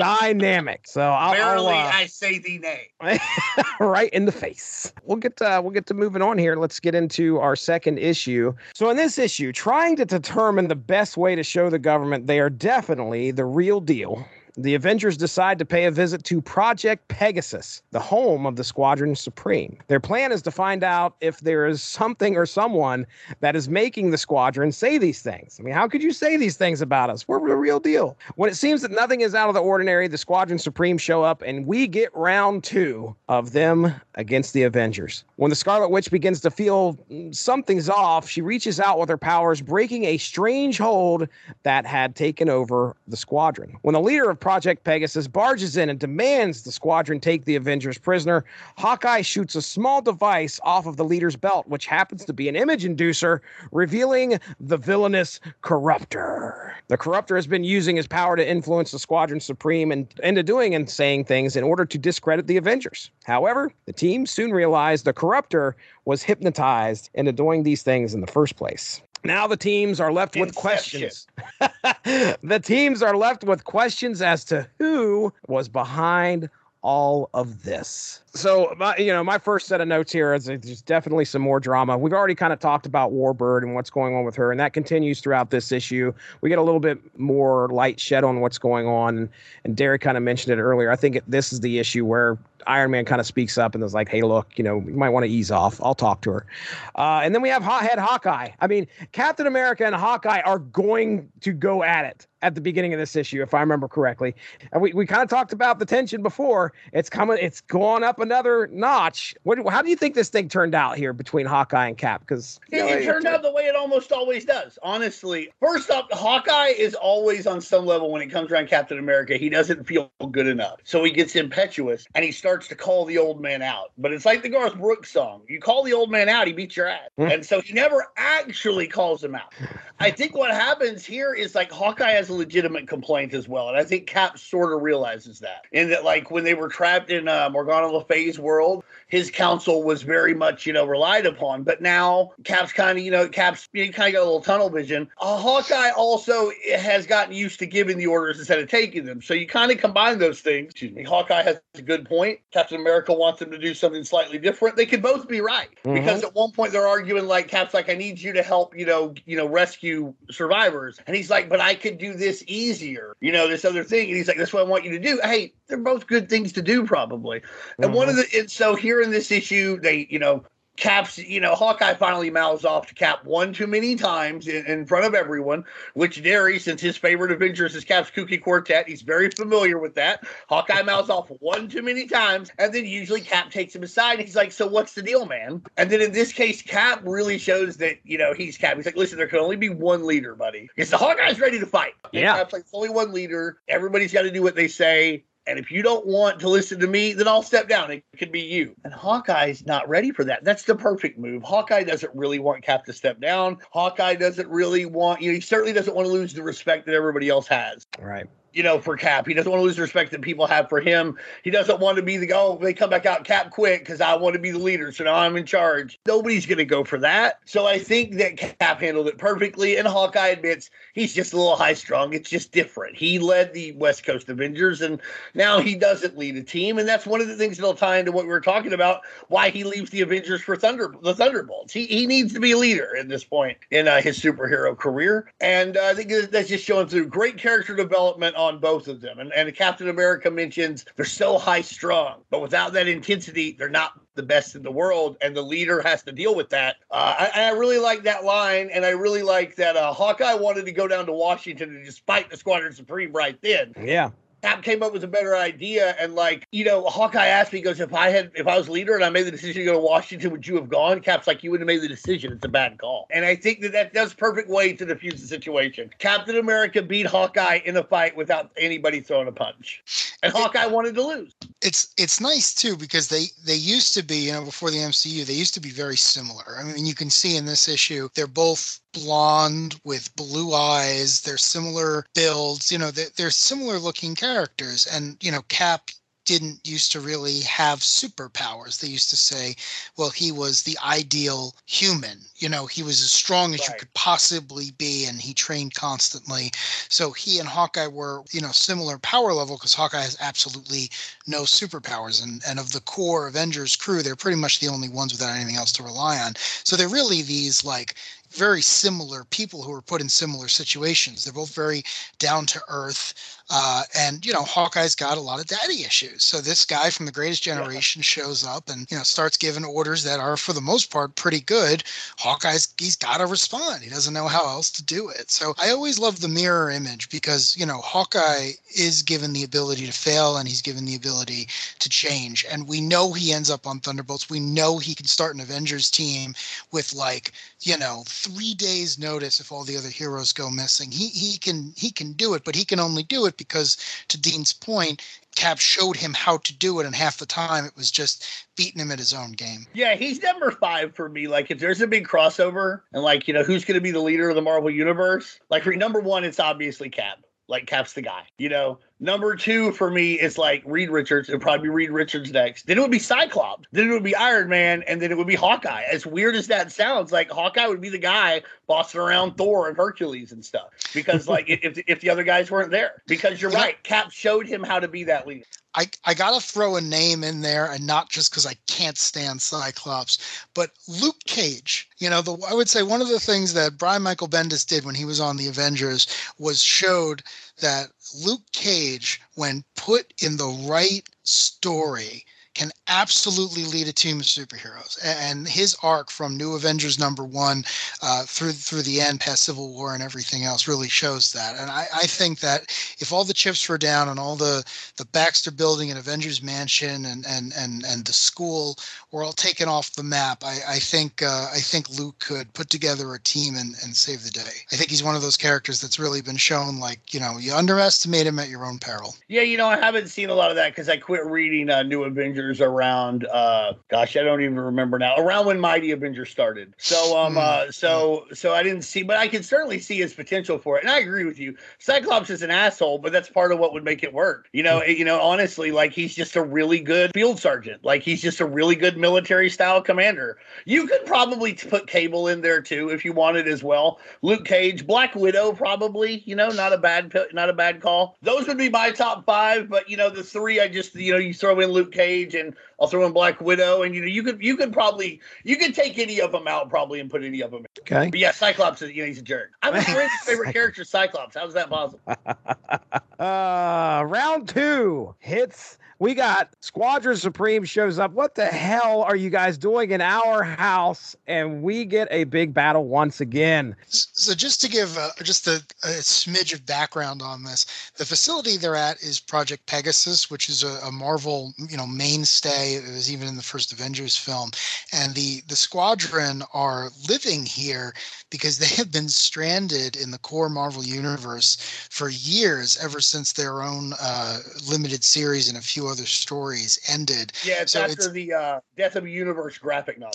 dynamic so i'll, Barely, uh, I say the name. [laughs] right in the face. We'll get to, we'll get to moving on here. Let's get into our second issue. So in this issue, trying to determine the best way to show the government they are definitely the real deal. The Avengers decide to pay a visit to Project Pegasus, the home of the Squadron Supreme. Their plan is to find out if there is something or someone that is making the squadron say these things. I mean, how could you say these things about us? We're the real deal. When it seems that nothing is out of the ordinary, the Squadron Supreme show up and we get round two of them against the Avengers. When the Scarlet Witch begins to feel something's off, she reaches out with her powers, breaking a strange hold that had taken over the squadron. When the leader of Project Pegasus barges in and demands the squadron take the Avengers prisoner, Hawkeye shoots a small device off of the leader's belt, which happens to be an image inducer, revealing the villainous Corruptor. The Corruptor has been using his power to influence the Squadron Supreme and into doing and saying things in order to discredit the Avengers. However, the team soon realized the Corruptor was hypnotized into doing these things in the first place. Now the teams are left with Inception. questions. [laughs] the teams are left with questions as to who was behind all of this. So, my, you know, my first set of notes here is there's definitely some more drama. We've already kind of talked about Warbird and what's going on with her, and that continues throughout this issue. We get a little bit more light shed on what's going on, and Derek kind of mentioned it earlier. I think this is the issue where Iron Man kind of speaks up and is like, "Hey, look, you know, you might want to ease off. I'll talk to her." Uh, and then we have Hothead Hawkeye. I mean, Captain America and Hawkeye are going to go at it at the beginning of this issue, if I remember correctly. And we, we kind of talked about the tension before. It's coming. It's gone up another notch. What? How do you think this thing turned out here between Hawkeye and Cap? Because It, it turned out the way it almost always does. Honestly, first up, Hawkeye is always on some level when it comes around Captain America. He doesn't feel good enough, so he gets impetuous and he starts to call the old man out. But it's like the Garth Brooks song: you call the old man out, he beats your ass. Hmm. and so he never actually calls him out. I [laughs] think what happens here is like Hawkeye has a legitimate complaint as well, and I think Cap sort of realizes that. In that, like when they were trapped in uh, Morgana Le Fay's world, his counsel was very much, you know, relied upon. But now Cap's kind of, you know, Cap's you kind of got a little tunnel vision. Uh, Hawkeye also has gotten used to giving the orders instead of taking them. So you kind of combine those things. Excuse me. Hawkeye has a good point. Captain America wants him to do something slightly different. They could both be right mm-hmm. because at one point they're arguing like Cap's like, I need you to help, you know, you know, rescue survivors, and he's like, but I could do this easier, you know, this other thing, and he's like, that's what I want you to do. Hey, they're both good things to do, probably. And one mm-hmm. of the and so here in this issue, they you know. Cap's, you know, Hawkeye finally mouths off to Cap one too many times in, in front of everyone, which Derry, since his favorite Avengers is Cap's Kooky Quartet, he's very familiar with that. Hawkeye mouths off one too many times, and then usually Cap takes him aside and he's like, So what's the deal, man? And then in this case, Cap really shows that, you know, he's Cap. He's like, Listen, there can only be one leader, buddy. Because the Hawkeye's ready to fight. And Yeah. Cap's like, It's only one leader. Everybody's got to do what they say. And if you don't want to listen to me, then I'll step down. It could be you. And Hawkeye's not ready for that. That's the perfect move. Hawkeye doesn't really want Cap to step down. Hawkeye doesn't really want, you know, he certainly doesn't want to lose the respect that everybody else has right. You know, for Cap. He doesn't want to lose the respect that people have for him. He doesn't want to be the oh, they come back out, Cap quit because I want to be the leader, so now I'm in charge. Nobody's to go for that. So I think that Cap handled it perfectly, and Hawkeye admits he's just a little high strung. It's just different. He led the West Coast Avengers, and now he doesn't lead a team, and that's one of the things that'll tie into what we were talking about. Why he leaves the Avengers for Thunder the Thunderbolts. He he needs to be a leader at this point in uh, his superhero career, and uh, I think that's just showing through great character development on both of them. And, and Captain America mentions they're so high strung, but without that intensity, they're not the best in the world, and the leader has to deal with that. Uh, I, I really like that line, and I really like that uh, Hawkeye wanted to go down to Washington and just fight the Squadron Supreme right then. Yeah. Cap came up with a better idea, and like you know, Hawkeye asked me, goes, "If I had, if I was leader and I made the decision to go to Washington, would you have gone?" Cap's like, "You wouldn't have made the decision. It's a bad call." And I think that that does perfect way to defuse the situation. Captain America beat Hawkeye in a fight without anybody throwing a punch, and Hawkeye wanted to lose. It's it's nice too because they they used to be you know before the MCU they used to be very similar. I mean you can see in this issue they're both blonde with blue eyes. They're similar builds. You know they're, they're similar looking characters, and you know Cap didn't used to really have superpowers. They used to say, well, he was the ideal human. You know, he was as strong as you could possibly be, and he trained constantly. So he and Hawkeye were, you know, similar power level because Hawkeye has absolutely no superpowers. And, and of the core Avengers crew, they're pretty much the only ones without anything else to rely on. So they're really these like very similar people who are put in similar situations. They're both very down to earth. Uh, and you know, Hawkeye's got a lot of daddy issues. So this guy from the Greatest Generation shows up and you know starts giving orders that are, for the most part, pretty good. Hawkeye's he's got to respond. He doesn't know how else to do it. So I always love the mirror image because you know Hawkeye is given the ability to fail and he's given the ability to change. And we know he ends up on Thunderbolts. We know he can start an Avengers team with like you know three days notice if all the other heroes go missing. He he can he can do it, but he can only do it because to Dean's point, Cap showed him how to do it, and half the time it was just beating him at his own game. Yeah, he's number five for me. Like, if there's a big crossover, and like, you know, who's going to be the leader of the Marvel universe? Like, for number one, it's obviously Cap. Like, Cap's the guy. You know, number two for me is like Reed Richards. It'd probably be Reed Richards next. Then it would be Cyclops. Then it would be Iron Man, and then it would be Hawkeye. As weird as that sounds, like Hawkeye would be the guy bossing around Thor and Hercules and stuff. Because like, [laughs] if if the other guys weren't there, because you're Yeah. right, Cap showed him how to be that leader. I, I gotta throw a name in there, and not just because I can't stand Cyclops, but Luke Cage. You know, the I would say one of the things that Brian Michael Bendis did when he was on the Avengers was showed that Luke Cage, when put in the right story, can absolutely lead a team of superheroes. And his arc from New Avengers number one uh, through through the end, past Civil War and everything else, really shows that. And I, I think that if all the chips were down and all the the Baxter Building and Avengers Mansion and and and and the school were all taken off the map, I, I think uh, I think Luke could put together a team and, and save the day. I think he's one of those characters that's really been shown like you know you underestimate him at your own peril. Yeah, you know, I haven't seen a lot of that because I quit reading uh, New Avengers around, uh, gosh, I don't even remember now, around when Mighty Avengers started. So, um, Hmm. uh, so, so I didn't see, but I can certainly see his potential for it. And I agree with you. Cyclops is an asshole, but that's part of what would make it work. You know, you know, honestly, like he's just a really good field sergeant. Like he's just a really good military style commander. You could probably put Cable in there too if you wanted as well. Luke Cage, Black Widow, probably. You know, not a bad, not a bad call. Those would be my top five. But you know, the three I just, you know, you throw in Luke Cage and I'll throw in Black Widow, and you know, you could, you could probably, you could take any of them out probably and put any of them. in. Okay. But yeah, Cyclops is, you know, he's a jerk. I'm his [laughs] favorite character, Cyclops. How's that possible? [laughs] Uh, round two hits. We got Squadron Supreme shows up. What the hell are you guys doing in our house? And we get a big battle once again. So just to give uh, just a, a smidge of background on this, the facility they're at is Project Pegasus, which is a, a Marvel you know mainstay. It was even in the first Avengers film, and the the squadron are living here because they have been stranded in the core Marvel universe for years, ever since their own uh, limited series and a few other stories ended. Yeah, it's So after it's- the uh, Death of a Universe graphic novel.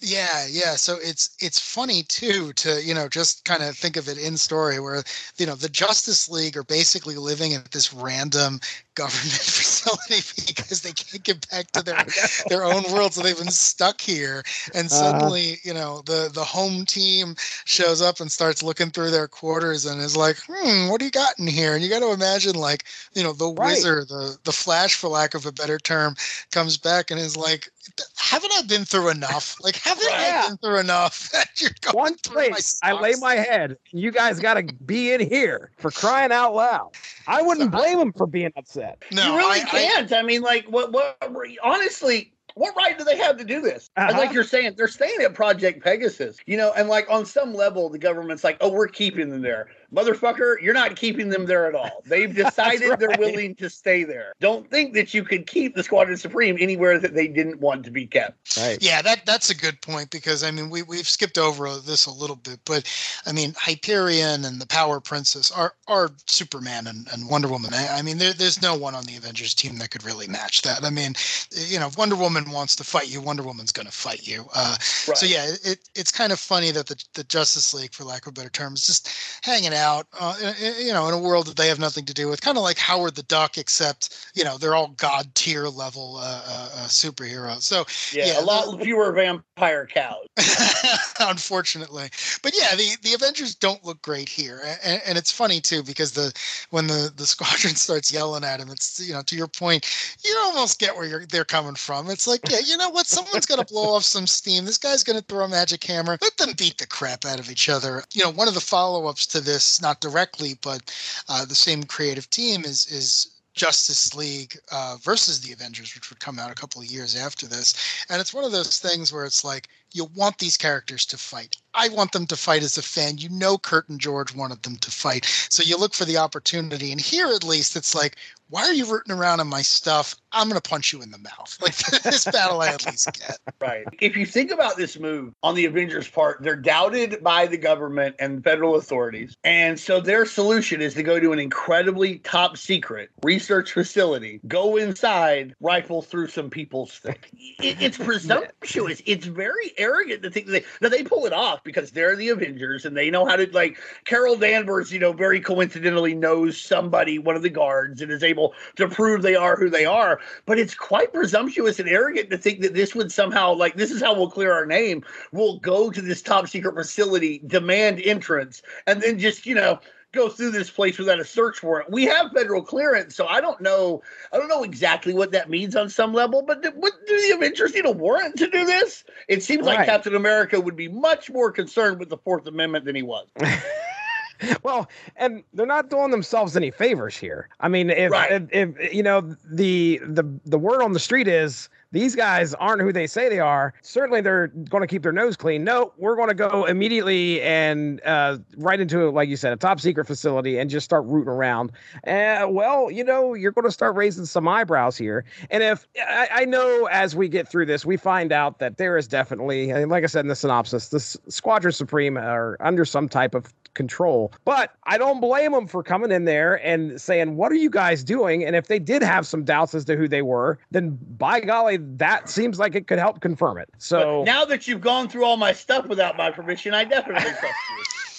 Yeah, yeah. So it's it's funny too to you know just kind of think of it in story where you know the Justice League are basically living at this random government [laughs] facility [laughs] because they can't get back to their [laughs] their own world, so they've been stuck here. And Uh-huh. suddenly, you know, the the home team shows up and starts looking through their quarters and is like, "Hmm, what do you got in here?" And you got to imagine like you know the Right. wizard, the the Flash, for lack of a better term, comes back and is like, "Haven't I been through enough? Like, haven't Yeah. I been through enough [laughs] that you're going One place I lay my head. You guys got to be in here for crying out loud. I wouldn't So blame them for being upset. No, you really I- I- can't. I, mean, like, what? What? Honestly, what right do they have to do this? Uh-huh. like you're saying, they're staying at Project Pegasus, you know, and like on some level, the government's like, oh, we're keeping them there. Motherfucker, you're not keeping them there at all. They've [laughs] decided they're willing to stay there. Don't think that you could keep the Squadron Supreme anywhere that they didn't want to be kept. Right. Yeah, that that's a good point because I mean we we've skipped over this a little bit, but I mean Hyperion and the Power Princess are are Superman and, and Wonder Woman. I, I mean there, there's no one on the Avengers team that could really match that. I mean, you know, if Wonder Woman wants to fight you, Wonder Woman's going to fight you. Uh, Right. So yeah, it, it's kind of funny that the, the Justice League, for lack of a better term, is just hanging out, uh, i- i- you know, in a world that they have nothing to do with, kind of like Howard the Duck, except you know they're all god tier level uh, uh, uh, superheroes. So Yeah, Yeah, a lot fewer vampire cows. [laughs] unfortunately. But yeah the the avengers don't look great here. And, and it's funny too because the when the the [laughs] squadron starts yelling at him it's you know to your point you almost get where you're they're coming from. It's like yeah you know what? Someone's going to blow off some steam. This guy's going to throw a magic hammer. Let them beat the crap out of each other. You know one of the follow-ups to this not directly but uh, the same creative team is is Justice League uh, versus the Avengers, which would come out a couple of years after this. And it's one of those things where it's like, you want these characters to fight. I want them to fight as a fan. You know, Kurt and George wanted them to fight. So you look for the opportunity. And here, at least, it's like, why are you rooting around on my stuff? I'm going to punch you in the mouth. Like [laughs] this battle, I at least get. Right. If you think about this move on the Avengers' part, they're doubted by the government and federal authorities. And so their solution is to go to an incredibly top secret research facility, go inside, rifle through some people's things. It, it's [laughs] presumptuous. It's very arrogant to think that they, that they pull it off because they're the Avengers and they know how to, like, Carol Danvers, you know, very coincidentally knows somebody, one of the guards, and is able to prove they are who they are. But it's quite presumptuous and arrogant to think that this would somehow, like, this is how we'll clear our name. We'll go to this top secret facility, demand entrance, and then just, you know, go through this place without a search warrant. We have federal clearance, so I don't know. I don't know exactly what that means on some level. But do, what, do the Avengers need a warrant to do this? It seems like Captain America would be much more concerned with the Fourth Amendment than he was. [laughs] well, and they're not doing themselves any favors here. I mean, if, Right. if, if you know the the the word on the street is these guys aren't who they say they are. Certainly, they're going to keep their nose clean. No, we're going to go immediately and uh, right into, like you said, a top secret facility and just start rooting around. Uh, well, you know, you're going to start raising some eyebrows here. And if I, I know as we get through this, we find out that there is definitely, like I said in the synopsis, this Squadron Supreme are under some type of control. But I don't blame them for coming in there and saying, What are you guys doing? And if they did have some doubts as to who they were, then by golly, that seems like it could help confirm it. So, But now that you've gone through all my stuff without my permission, I definitely trust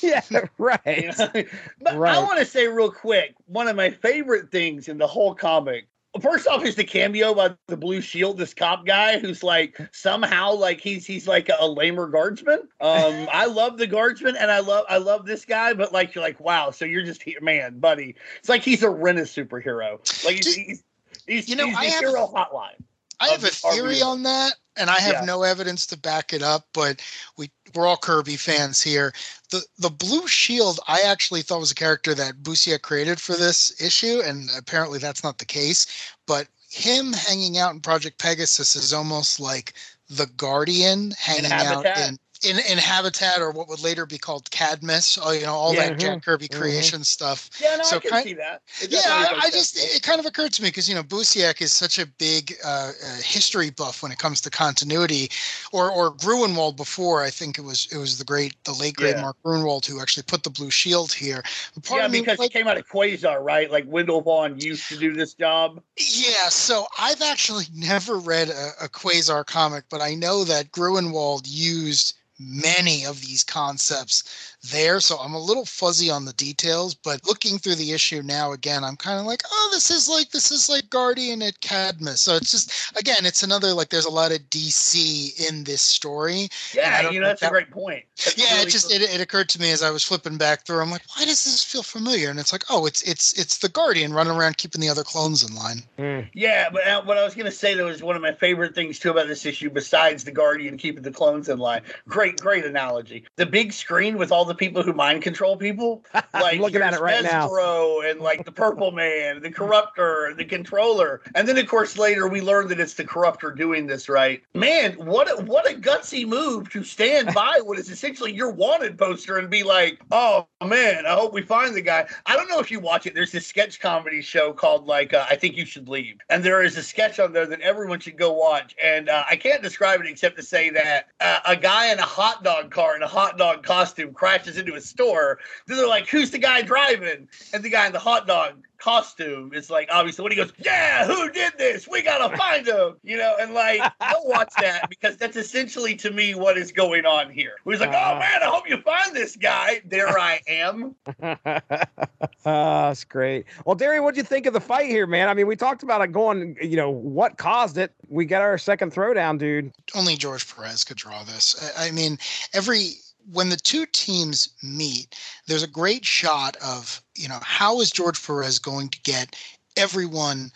you. [laughs] yeah, You [laughs] right. know? but Right. I want to say real quick, one of my favorite things in the whole comic. First off, is the cameo by the Blue Shield, this cop guy who's like somehow like he's he's like a, lamer guardsman. Um, [laughs] I love the guardsman, and I love I love this guy, but like you're like wow, so you're just here, man, buddy. It's like he's a Rennis superhero. Like he's he's, he's, you know, he's I the have- hero hotline. I have a theory on that, and I have Yeah. no evidence to back it up. But we we're all Kirby fans here. The the Blue Shield, I actually thought was a character that Busiek created for this issue, and apparently that's not the case. But him hanging out in Project Pegasus is almost like the Guardian hanging out in. In, in Habitat, or what would later be called Cadmus, oh, you know, all Yeah. that Jack Kirby Mhm. creation stuff. Yeah, no, So I can kind- see that. Yeah, I, I just it kind of occurred to me because you know Busiek is such a big uh, uh, history buff when it comes to continuity, or or Gruenwald before I think it was it was the great the late great Yeah. Mark Gruenwald who actually put the blue shield here. Yeah, me, because like, he came out of Quasar, right? Like Wendell Vaughn used to do this job. yeah, so I've actually never read a, a Quasar comic, but I know that Gruenwald used many of these concepts there so i'm a little fuzzy on the details but looking through the issue now again i'm kind of like oh this is like this is like guardian at cadmus so it's just again it's another like there's a lot of dc in this story Yeah, you know know that's if a great point. That's yeah really it just cool. it, it occurred to me as i was flipping back through i'm like why does this feel familiar and it's like oh it's it's it's the guardian running around keeping the other clones in line Mm. yeah, but uh, what I was gonna say though is one of my favorite things too about this issue, besides the Guardian keeping the clones in line. Great, great analogy. The big screen with all the the people who mind control people. [laughs] Like looking at it right now. Destro and like the Purple Man, the Corruptor, the Controller, and then of course later we learn that it's the Corruptor doing this. Right, man, what a, what a gutsy move to stand [laughs] by what is essentially your wanted poster and be like, oh man, I hope we find the guy. I don't know if you watch it. There's this sketch comedy show called like uh, I think you should leave, and there is a sketch on there that everyone should go watch. And uh, I can't describe it except to say that uh, a guy in a hot dog car in a hot dog costume crashes into a store. Then they're like, "Who's the guy driving?" And the guy in the hot dog costume is like obviously when he goes, Yeah, who did this? We gotta find him. You know, and like don't watch that because that's essentially to me what is going on here. He's like, Oh man, I hope you find this guy. There I am. [laughs] Ah, that's great. Well, Darian, what'd you think of the fight here, man? I mean, we talked about it going, you know, what caused it. We got our second throwdown, dude. Only George Perez could draw this. I, I mean, every when the two teams meet, there's a great shot of, you know, how is George Perez going to get everyone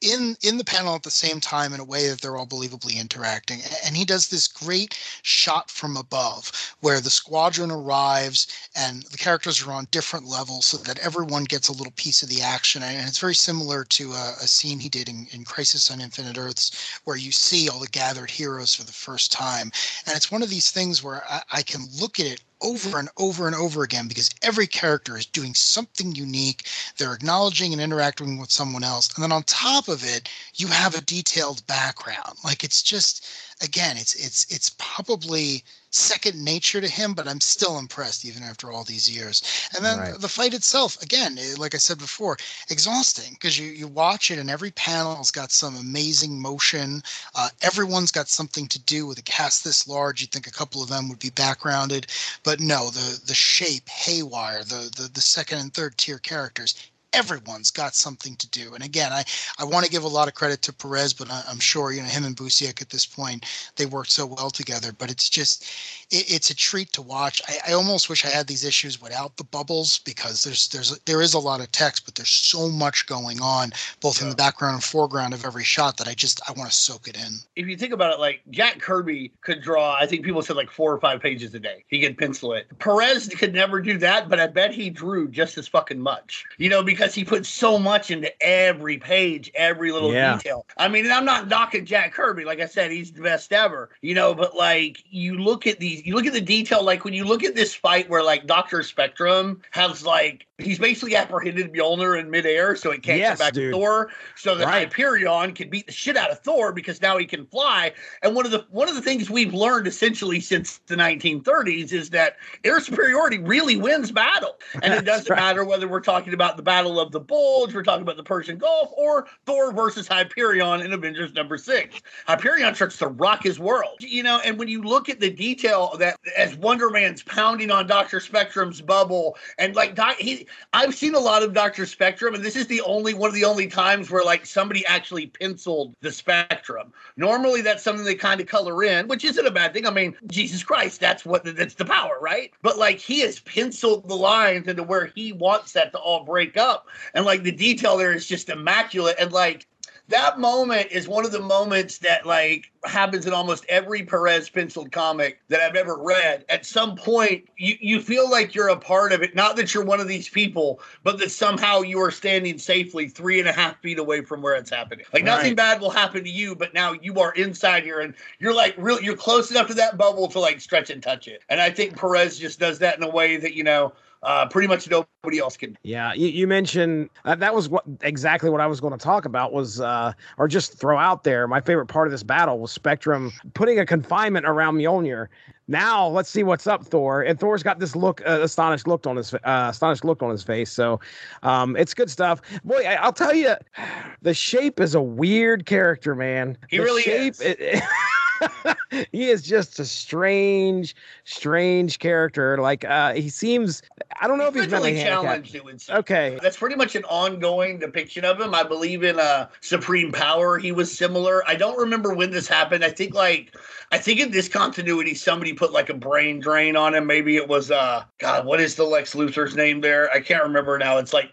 in in the panel at the same time in a way that they're all believably interacting. And he does this great shot from above where the squadron arrives and the characters are on different levels so that everyone gets a little piece of the action. And it's very similar to a, a scene he did in, in crisis on infinite earths where you see all the gathered heroes for the first time. And it's one of these things where I, I can look at it over and over and over again because every character is doing something unique. They're acknowledging and interacting with someone else. And then on top of it, you have a detailed background. Like it's just again, it's it's it's probably second nature to him, but I'm still impressed even after all these years. And then right. the fight itself, again, eh, like I said before, exhausting because you you watch it and every panel's got some amazing motion. Uh, everyone's got something to do with a cast this large. You'd think a couple of them would be backgrounded, but no, the the shape, haywire, the the, the second and third tier characters everyone's got something to do. And again, I, I want to give a lot of credit to Perez, but I, am sure you know him and Busiek at this point they worked so well together. But it's just it, it's a treat to watch. I, I, almost wish I had these issues without the bubbles because there's there's there is a lot of text, but there's so much going on both yeah. in the background and foreground of every shot that I just I want to soak it in. If you think about it, like Jack Kirby could draw, I think people said like four or five pages a day. He could pencil it. Perez could never do that, but I bet he drew just as fucking much. You know, because he put so much into every page, every little yeah. detail. I mean, and I'm not knocking Jack Kirby. Like I said, he's the best ever. You know, but like you look at these you look at the detail, like when you look at this fight where like Doctor Spectrum has like he's basically apprehended Mjolnir in midair, so he can't yes, come back dude. to Thor. So that right. Hyperion can beat the shit out of Thor because now he can fly. And one of the one of the things we've learned essentially since the 1930s is that air superiority really wins battle, and it doesn't right. matter whether we're talking about the Battle of the Bulge, we're talking about the Persian Gulf, or Thor versus Hyperion in Avengers number six. Hyperion starts to rock his world, you know. And when you look at the detail that as Wonder Man's pounding on Doctor Spectrum's bubble, and like he I've seen a lot of Doctor Spectrum, and this is the only one of the only times where like somebody actually penciled the spectrum. Normally, that's something they kind of color in, which isn't a bad thing. I mean, Jesus Christ, that's what that's the power, right? But like he has penciled the lines into where he wants that to all break up, and like the detail there is just immaculate, and like that moment is one of the moments that like happens in almost every Perez penciled comic that I've ever read. At some point, you, you feel like you're a part of it. Not that you're one of these people, but that somehow you are standing safely three and a half feet away from where it's happening. Like right. nothing bad will happen to you, but now you are inside here and you're like real you're close enough to that bubble to like stretch and touch it. And I think Perez just does that in a way that, you know, uh, pretty much nobody else can. Yeah, you, you mentioned uh, that was what exactly what I was going to talk about was, uh, or just throw out there. My favorite part of this battle was Spectrum putting a confinement around Mjolnir. Now let's see what's up, Thor. And Thor's got this look, uh, astonished look on his, uh, astonished look on his face. So, um, it's good stuff. Boy, I, will tell you, [sighs] the shape is a weird character, man. He the really shape, is. It, it, [laughs] [laughs] he is just a strange, strange character. Like uh, he seems. I don't know he's if he's mentally challenged. It would Okay, that's pretty much an ongoing depiction of him. I believe in uh, Supreme Power. He was similar. I don't remember when this happened. I think like I think in this continuity, somebody put like a brain drain on him. Maybe it was uh God. What is the Lex Luthor's name there? I can't remember now. It's like.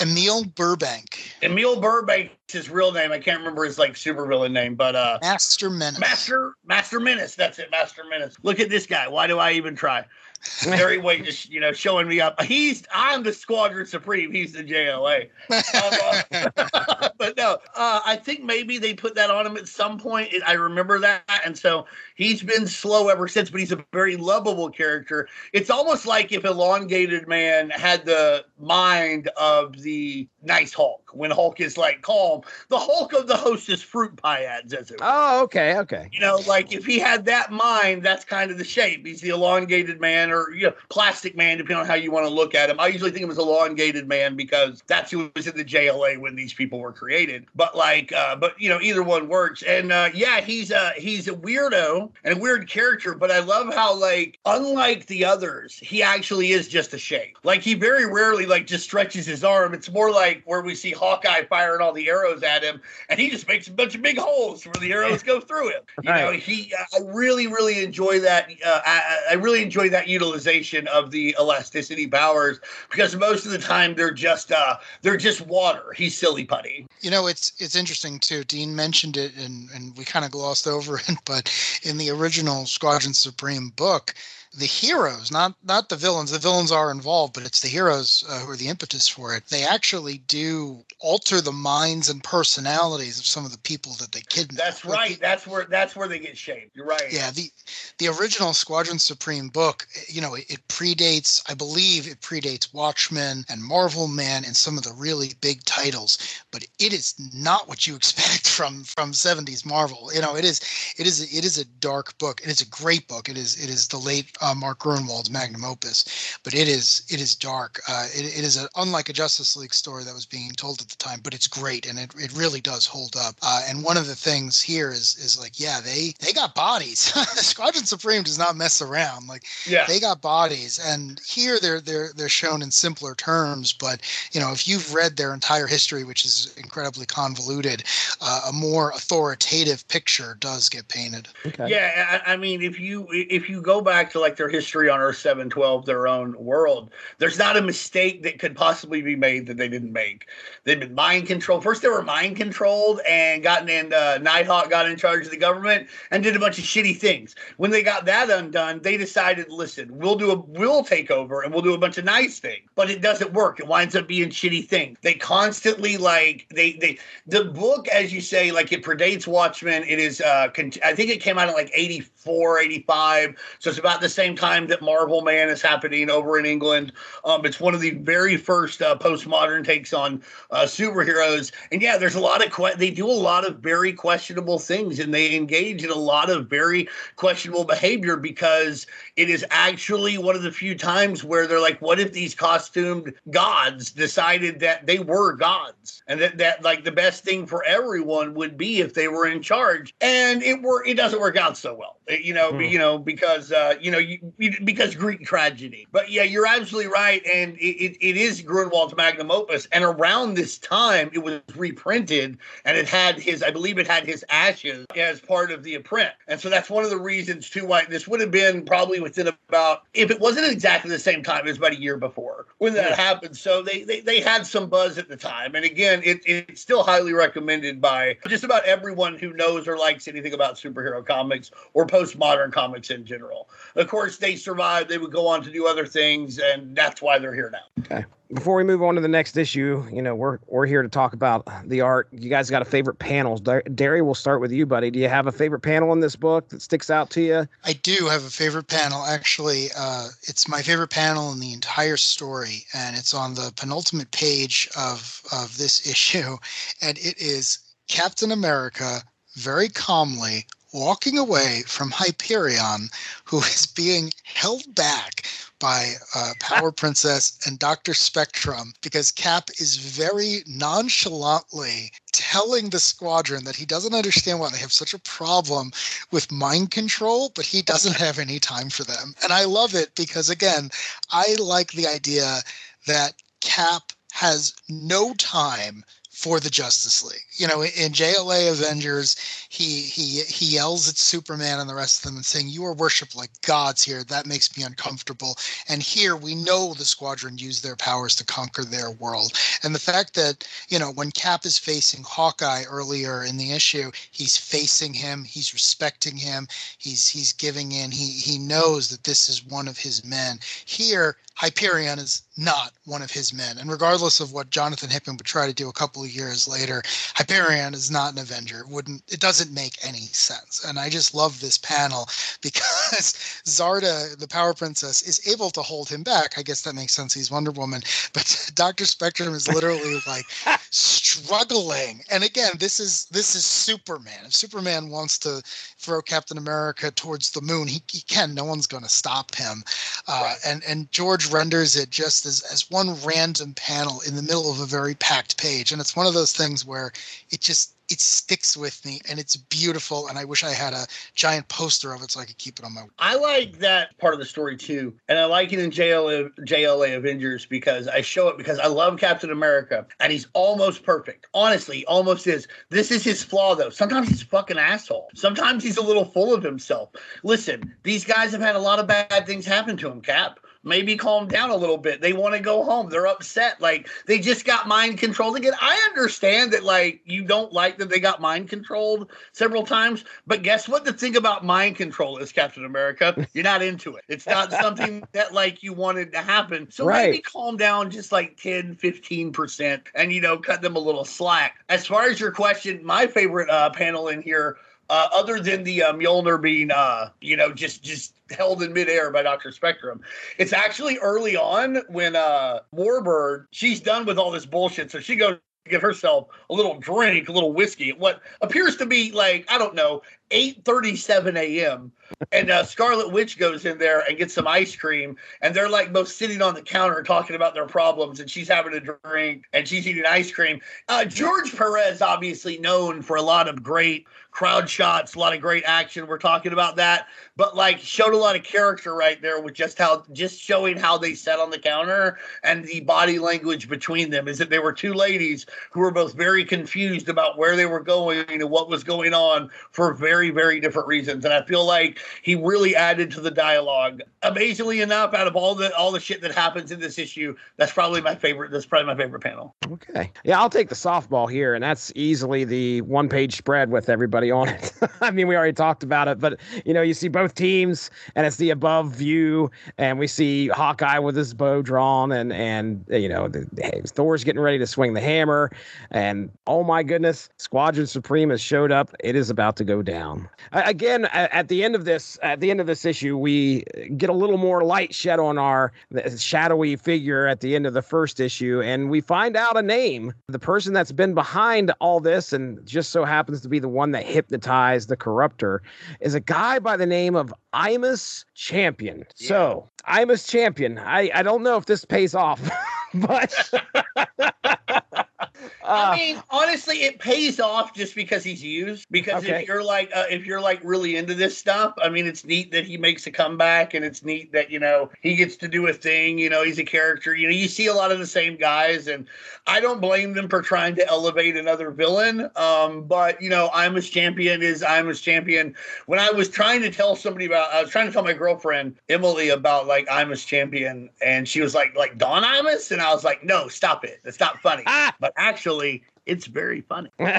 Emil Burbank. Emil Burbank his real name. I can't remember his like supervillain name, but uh Master Menace. Master Master Menace. That's it, Master Menace. Look at this guy. Why do I even try? [laughs] Barry White just you know showing me up. He's I'm the Squadron Supreme. He's the JLA. Um, uh, [laughs] but no, uh, I think maybe they put that on him at some point. I remember that, and so he's been slow ever since. But he's a very lovable character. It's almost like if Elongated Man had the mind of the nice Hulk. When Hulk is like calm, the Hulk of the Hostess fruit pie ads, as it were. Oh, okay, okay. You know, like if he had that mind, that's kind of the shape. He's the elongated man, or you know, plastic man, depending on how you want to look at him. I usually think of him as elongated man because that's who was in the JLA when these people were created. But like, uh, but you know, either one works. And uh, yeah, he's a he's a weirdo and a weird character. But I love how like, unlike the others, he actually is just a shape. Like he very rarely like just stretches his arm. It's more like where we see Hawkeye firing all the arrows at him, and he just makes a bunch of big holes where the arrows go through him. You Right. know, he. I really, really enjoy that. Uh, I, I really enjoy that utilization of the elasticity powers because most of the time they're just uh, they're just water. He's silly putty. You know, it's it's interesting too. Dean mentioned it, and and we kind of glossed over it, [laughs] but in the original Squadron Supreme book, the heroes, not not the villains. The villains are involved, but it's the heroes uh, who are the impetus for it. They actually do alter the minds and personalities of some of the people that they kidnap. That's Like, right. That's where that's where they get shaped. You're right. yeah, the the original Squadron Supreme book, you know, it, it predates, I believe it predates Watchmen and Marvel Man and some of the really big titles, but it is not what you [laughs] expect from from 70s Marvel. You know, it is it is it is a dark book it's a great book. It is it is the late uh, Mark Gruenwald's magnum opus, but it is it is dark. Uh, it, it is a, unlike a Justice League story that was being told at the time, but it's great and it, it really does hold up. Uh, and one of the things here is is like, yeah, they they got bodies. [laughs] Squadron Supreme does not mess around. Like Yeah. they got bodies, and here they're they're they're shown in simpler terms. But you know, if you've read their entire history, which is incredibly convoluted, uh, a more authoritative picture does get painted. Okay. Yeah, I, I mean, if you if you go back to like their history on Earth seven twelve, their own world, there's not a mistake that could possibly be made that they didn't make. They've been mind controlled. First, they were mind controlled and gotten in. Uh, Nighthawk got in charge of the government and did a bunch of shitty things. When they got that undone, they decided, listen, we'll do a we'll take over and we'll do a bunch of nice things. But it doesn't work. It winds up being shitty things. They constantly like they they the book, as you say, like it predates Watchmen. It is uh con- I think it came out in like 84, 85. So it's about the same time that Marvel Man is happening over in England. Um, it's one of the very first uh, postmodern takes on uh, superheroes. And yeah, there's a lot of que- they do a lot of very questionable things, and they engage in a lot of very questionable behavior because it is actually one of the few times where they're like, what if these costumed gods decided that they were gods, and that that like the best thing for everyone would be if they were in charge, and it were it doesn't work out so well, It- you know, Hmm. you know because uh, you know you, you- because Greek tragedy. But yeah, you're absolutely right, and it, it, it is Gruenwald's magnum opus, and around this time it was reprinted, and it had his, I believe it had his ashes as part of the imprint, and so that's one of the reasons too why this would have been probably within about if it wasn't exactly the same time, it was about a year before when that Yeah. happened. So they, they they had some buzz at the time, and again, it, it's still highly recommended by just about everyone who knows or likes anything about superhero comics or postmodern comics in general. Of course, they survived. They would go on to do other things, and that's why they're here now. Okay. Before we move on to the next issue, you know, we're we're here to talk about the art. You guys got a favorite panels? Dar- Derry, we'll start with you, buddy. Do you have a favorite panel in this book that sticks out to you? I do have a favorite panel. Actually, uh, it's my favorite panel in the entire story, and it's on the penultimate page of of this [laughs] issue, and it is Captain America very calmly walking away from Hyperion, who is being held back by uh, Power [laughs] Princess and Dr. Spectrum because Cap is very nonchalantly telling the squadron that he doesn't understand why they have such a problem with mind control, but he doesn't have any time for them. And I love it because, again, I like the idea that Cap has no time for the Justice League. You know, in JLA Avengers, he he he yells at Superman and the rest of them and saying, "You are worshipped like gods here. That makes me uncomfortable." And here we know the Squadron used their powers to conquer their world, and the fact that you know when Cap is facing Hawkeye earlier in the issue, he's facing him, he's respecting him, he's he's giving in. He he knows that this is one of his men. Here, Hyperion is not one of his men. And regardless of what Jonathan Hickman would try to do a couple of years later, Hyperion is not an Avenger. It wouldn't it doesn't make any sense. And I just love this panel [laughs] because Zarda, the Power Princess, is able to hold him back. I guess that makes sense. He's Wonder Woman. [laughs] But Dr. Spectrum is literally like struggling. And again, this is this is Superman. If Superman wants to throw Captain America towards the moon, he, he can. No one's gonna stop him. Uh, right. and, and George renders it just just as, as one random panel in the middle of a very packed page. And it's one of those things where it just it sticks with me and it's beautiful and i wish i had a giant poster of it so i could keep it on my i like that part of the story too and i like it in jla jla avengers because i show it because i love captain america and he's almost perfect. Honestly almost is. This is his flaw though. Sometimes he's fucking asshole. Sometimes he's a little full of himself. Listen these guys have had a lot of bad things happen to him cap maybe calm down a little bit. They want to go home. They're upset. Like they just got mind controlled again. I understand that like you don't like that they got mind controlled several times, but guess what the thing about mind control is, Captain America? [laughs] You're not into it. It's not something that like you wanted to happen. So right. maybe calm down just like 10, 15% and you know, cut them a little slack. As far as your question, my favorite uh, panel in here uh, other than the uh, Mjolnir being, uh, you know, just just held in midair by Doctor Spectrum. It's actually early on when uh, Warbird she's done with all this bullshit, so she goes to get herself a little drink, a little whiskey. What appears to be like I don't know, eight thirty-seven a.m. and uh, Scarlet Witch goes in there and gets some ice cream, and they're like both sitting on the counter talking about their problems, and she's having a drink and she's eating ice cream. Uh, George Perez, obviously known for a lot of great crowd shots, a lot of great action. We're talking about that, but like showed a lot of character right there with just how just showing how they sat on the counter and the body language between them is that they were two ladies who were both very confused about where they were going and what was going on for very very different reasons. And I feel like he really added to the dialogue. Amazingly enough, out of all the all the shit that happens in this issue, that's probably my favorite. That's probably my favorite panel. Okay, yeah, I'll take the softball here, and that's easily the one page spread with everybody on it. [laughs] I mean, we already talked about it, but you know, you see both teams, and it's the above view, and we see Hawkeye with his bow drawn, and and you know, the, the, Thor's getting ready to swing the hammer, and oh my goodness, Squadron Supreme has showed up. It is about to go down again. At the end of this, at the end of this issue, we get a little more light shed on our shadowy figure at the end of the first issue, and we find out a name, the person that's been behind all this, and just so happens to be the one that hypnotized the corruptor is a guy by the name of Imus Champion. Yeah. So, Imus Champion, I, I don't know if this pays off, [laughs] but [laughs] I uh, mean, honestly, it pays off just because he's used. Because okay. if you're like, uh, if you're like really into this stuff, I mean, it's neat that he makes a comeback, and it's neat that you know he gets to do a thing. You know, he's a character. You know, you see a lot of the same guys, and I don't blame them for trying to elevate another villain. Um, but you know, I'm Imus Champion is I'm Imus Champion. When I was trying to tell somebody about, I was trying to tell my girlfriend Emily about like I'm Imus Champion, and she was like, like Don Imus, and I was like, no, stop it. It's not funny. Ah! But actually, it's very funny. [laughs] uh,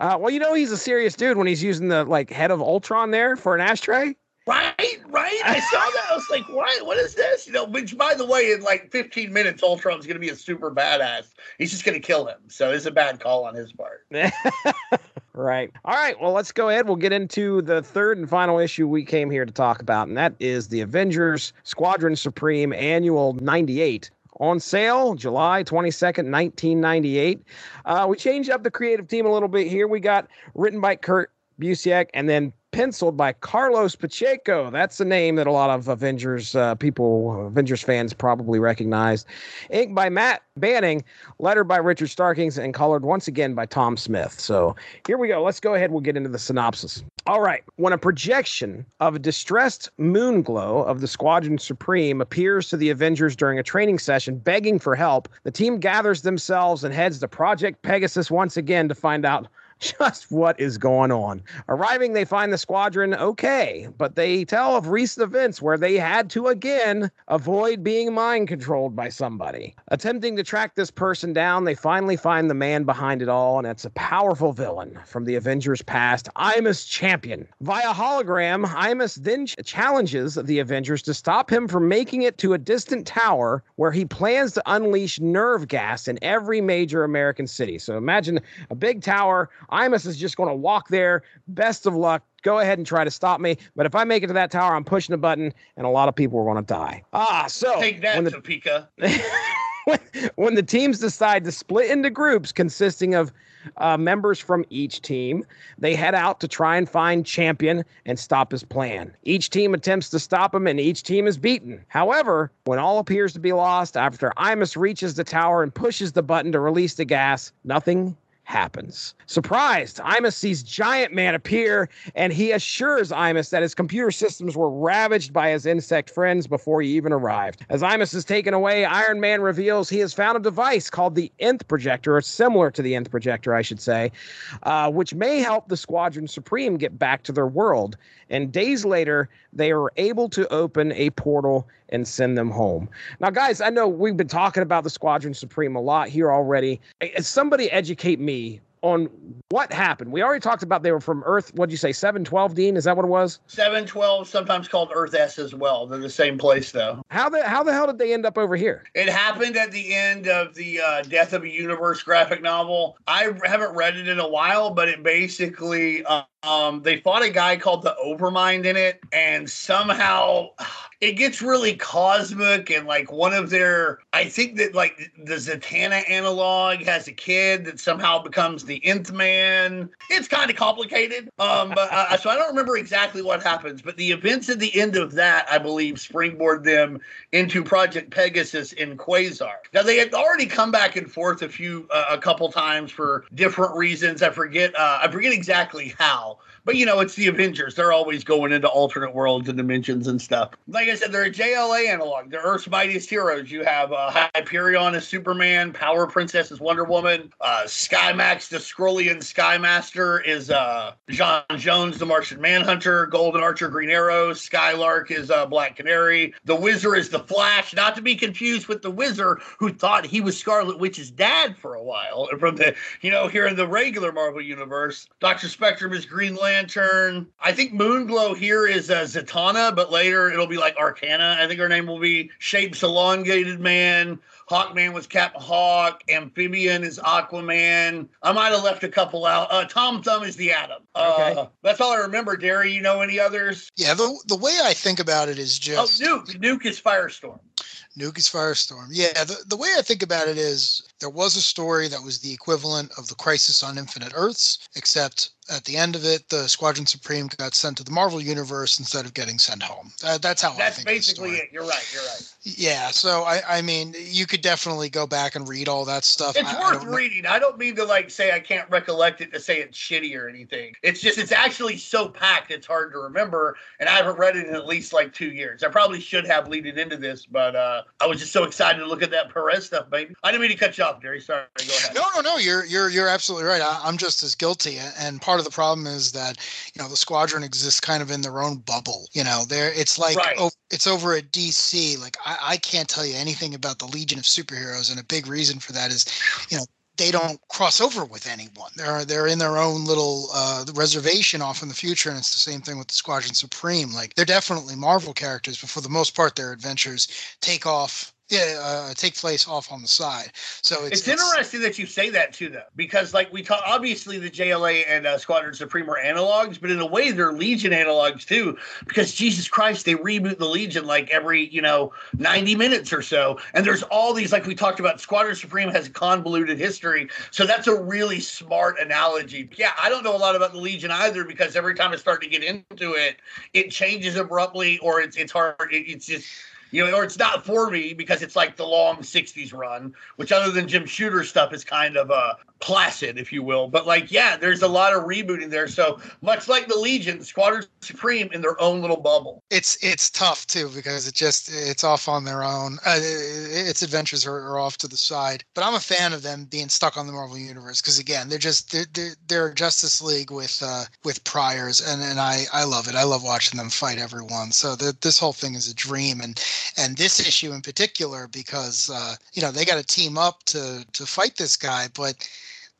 well, you know, he's a serious dude when he's using the like head of Ultron there for an ashtray. Right, right. I saw that. I was like, what? What is this? You know, which by the way, in like 15 minutes, Ultron's gonna be a super badass. He's just gonna kill him. So it's a bad call on his part. [laughs] right. All right. Well, let's go ahead. We'll get into the third and final issue we came here to talk about, and that is the Avengers Squadron Supreme Annual 98 on sale July 22nd, 1998. Uh, we changed up the creative team a little bit here. We got written by Kurt Busiek, and then penciled by Carlos Pacheco. That's a name that a lot of Avengers uh, people, Avengers fans probably recognize. Inked by Matt Banning, lettered by Richard Starkings, and colored once again by Tom Smith. So here we go. Let's go ahead. We'll get into the synopsis. All right. When a projection of a distressed Moonglow of the Squadron Supreme appears to the Avengers during a training session begging for help, the team gathers themselves and heads to Project Pegasus once again to find out just what is going on. Arriving, they find the squadron okay, but they tell of recent events where they had to again avoid being mind controlled by somebody. Attempting to track this person down, they finally find the man behind it all, and it's a powerful villain from the Avengers past, Imus Champion. Via hologram, Imus then ch- challenges the Avengers to stop him from making it to a distant tower where he plans to unleash nerve gas in every major American city. So imagine a big tower Imus is just going to walk there. Best of luck. Go ahead and try to stop me. But if I make it to that tower, I'm pushing a button, and a lot of people are going to die. Ah, so Take that, when the, Topeka. when, [laughs] when the teams decide to split into groups consisting of uh, members from each team, they head out to try and find Champion and stop his plan. Each team attempts to stop him, and each team is beaten. However, when all appears to be lost, after Imus reaches the tower and pushes the button to release the gas, nothing happens. Surprised, Imus sees Giant Man appear, and he assures Imus that his computer systems were ravaged by his insect friends before he even arrived. As Imus is taken away, Iron Man reveals he has found a device called the Nth Projector, or similar to the Nth Projector, I should say, uh, which may help the Squadron Supreme get back to their world. And days later, they are able to open a portal and send them home. Now, guys, I know we've been talking about the Squadron Supreme a lot here already. Somebody educate me on what happened. We already talked about they were from Earth. What'd you say, 712, Dean? Is that what it was? 712, sometimes called Earth S as well. They're the same place, though. How the how the hell did they end up over here? It happened at the end of the uh, Death of a Universe graphic novel. I haven't read it in a while, but it basically uh, um, they fought a guy called the Overmind in it, and somehow it gets really cosmic. And like one of their, I think that like the Zatanna analog has a kid that somehow becomes the Nth Man. It's kind of complicated. Um, but uh, so I don't remember exactly what happens, but the events at the end of that, I believe, springboard them into Project Pegasus in Quasar. Now they had already come back and forth a few, uh, a couple times for different reasons. I forget, uh, I forget exactly how. But you know, it's the Avengers. They're always going into alternate worlds and dimensions and stuff. Like I said, they're a JLA analog. They're Earth's mightiest heroes. You have uh, Hyperion as Superman, Power Princess as Wonder Woman, uh, Skymax the Skrullian Skymaster is uh, John Jones, the Martian Manhunter, Golden Archer, Green Arrow, Skylark is uh, Black Canary, the Wizard is the Flash, not to be confused with the Wizard who thought he was Scarlet Witch's dad for a while from the you know here in the regular Marvel universe. Doctor Spectrum is Green Lantern. Lantern. I think Moonglow here is uh, Zatanna, but later it'll be like Arcana. I think her name will be Shapes Elongated Man. Hawkman was Captain Hawk. Amphibian is Aquaman. I might have left a couple out. Uh, Tom Thumb is the Atom. Uh, Okay. That's all I remember. Derry, you know any others? Yeah, the the way I think about it is Oh, just Nuke. Nuke is Firestorm. Nuke is Firestorm. Yeah, the, the way I think about it is there was a story that was the equivalent of the Crisis on Infinite Earths, except at the end of it, the Squadron Supreme got sent to the Marvel Universe instead of getting sent home. Uh, that's how I That's think of the basically it. You're right. You're right. Yeah, so I, I mean, you could definitely go back and read all that stuff. It's I- I worth know- reading. I don't mean to like say I can't recollect it to say it's shitty or anything. It's just it's actually so packed it's hard to remember. And I haven't read it in at least like two years. I probably should have leading into this, but uh I was just so excited to look at that Perez stuff, baby. I didn't mean to cut you off, Derry. Sorry. Go ahead. No, no, no. You're you're you're absolutely right. I, I'm just as guilty, and part of the problem is that you know the squadron exists kind of in their own bubble. You know, there it's like Right. it's over at DC. Like I, I can't tell you anything about the Legion of Superheroes, and a big reason for that is, you know. They don't cross over with anyone. They're they're in their own little uh, reservation off in the future, and it's the same thing with the Squadron Supreme. Like they're definitely Marvel characters, but for the most part, their adventures take off Yeah, uh, take place off on the side. So it's, It's, interesting that you say that too, though, because like we talk, obviously the JLA and uh, Squadron Supreme are analogs, but in a way they're Legion analogs too, because Jesus Christ, they reboot the Legion like every you know ninety minutes or so, and there's all these like we talked about. Squadron Supreme has a convoluted history, so that's a really smart analogy. Yeah, I don't know a lot about the Legion either because every time I start to get into it, it changes abruptly, or it's it's hard. It, it's just you know, or it's not for me because it's like the long 60s run, which other than Jim Shooter stuff is kind of uh, placid, if you will. But like, yeah, there's a lot of rebooting there. So much like the Legion, Squadron Supreme in their own little bubble. it's it's tough too because it just it's off on their own. Uh, its adventures are, are off to the side. But I'm a fan of them being stuck on the Marvel universe because again, they're just they're, they're, they're Justice League with uh, with priors, and and I I love it. I love watching them fight everyone. So the, this whole thing is a dream, and and this issue in particular because uh, you know they got to team up to to fight this guy, but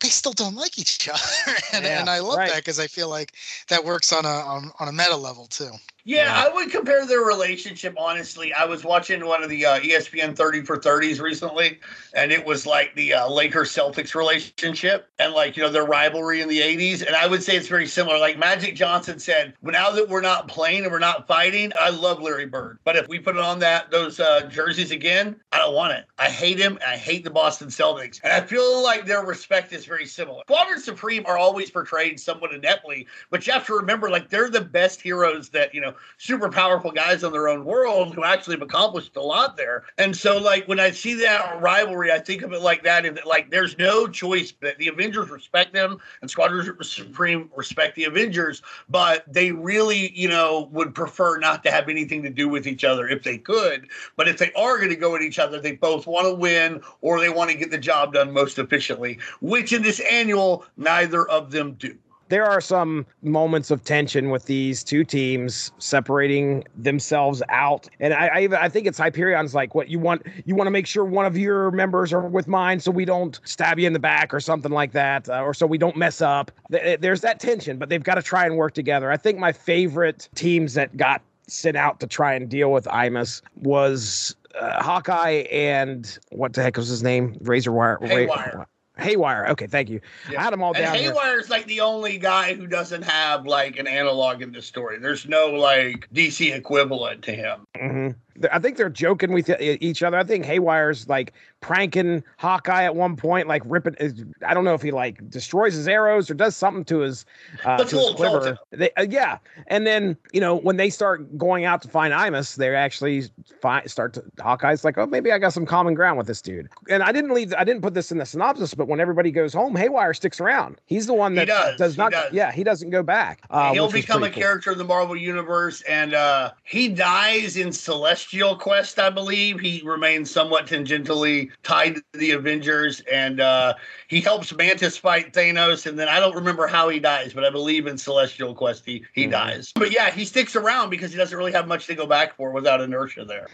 they still don't like each [laughs] other, and, Yeah, and I love right. that because I feel like that works on a on, on a meta level too. Yeah, Yeah. I would compare their relationship. Honestly, I was watching one of the uh, ESPN 30 for 30s recently, and it was like the uh, Lakers Celtics relationship and like, you know, their rivalry in the 80s. And I would say it's very similar. Like Magic Johnson said, well, now that we're not playing and we're not fighting, I love Larry Bird. But if we put it on that those uh, jerseys again, I don't want it. I hate him. And I hate the Boston Celtics. And I feel like their respect is very similar. Squadron Supreme are always portrayed somewhat ineptly, but you have to remember, like, they're the best heroes that, you know, super powerful guys in their own world who actually have accomplished a lot there. And so, like, when I see that rivalry, I think of it like that. And like, there's no choice that the Avengers respect them and Squadron Supreme respect the Avengers, but they really, you know, would prefer not to have anything to do with each other if they could. But if they are going to go at each other, they both want to win or they want to get the job done most efficiently, which in this annual, neither of them do. There are some moments of tension with these two teams separating themselves out, and I I, I think it's Hyperion's like what you want you want to make sure one of your members are with mine so we don't stab you in the back or something like that, uh, or so we don't mess up. There's that tension, but they've got to try and work together. I think my favorite teams that got sent out to try and deal with Imus was uh, Hawkeye and what the heck was his name? Razor Wire. Haywire. Haywire. Okay, thank you. Yeah. I had them all And down here. Haywire's like the only guy who doesn't have like an analog in this story. There's no like DC equivalent to him. hmm I think they're joking with each other. I think Haywire's like pranking Hawkeye at one point, like ripping. I don't know if he like destroys his arrows or does something to his, uh, to his quiver. They, uh, yeah, and then you know when they start going out to find Imus, they actually find start to Hawkeye's like, oh, maybe I got some common ground with this dude. And I didn't leave. I didn't put this in the synopsis, but when everybody goes home, Haywire sticks around. He's the one that does, he not. does. Yeah, he doesn't go back. Uh, He'll become a cool. character in the Marvel universe, and uh, he dies in Celestial Quest, I believe. He remains somewhat tangentially tied to the Avengers, and uh, he helps Mantis fight Thanos. And then I don't remember how he dies, but I believe in Celestial Quest he, he Mhm. dies. But yeah, he sticks around because he doesn't really have much to go back for without inertia there.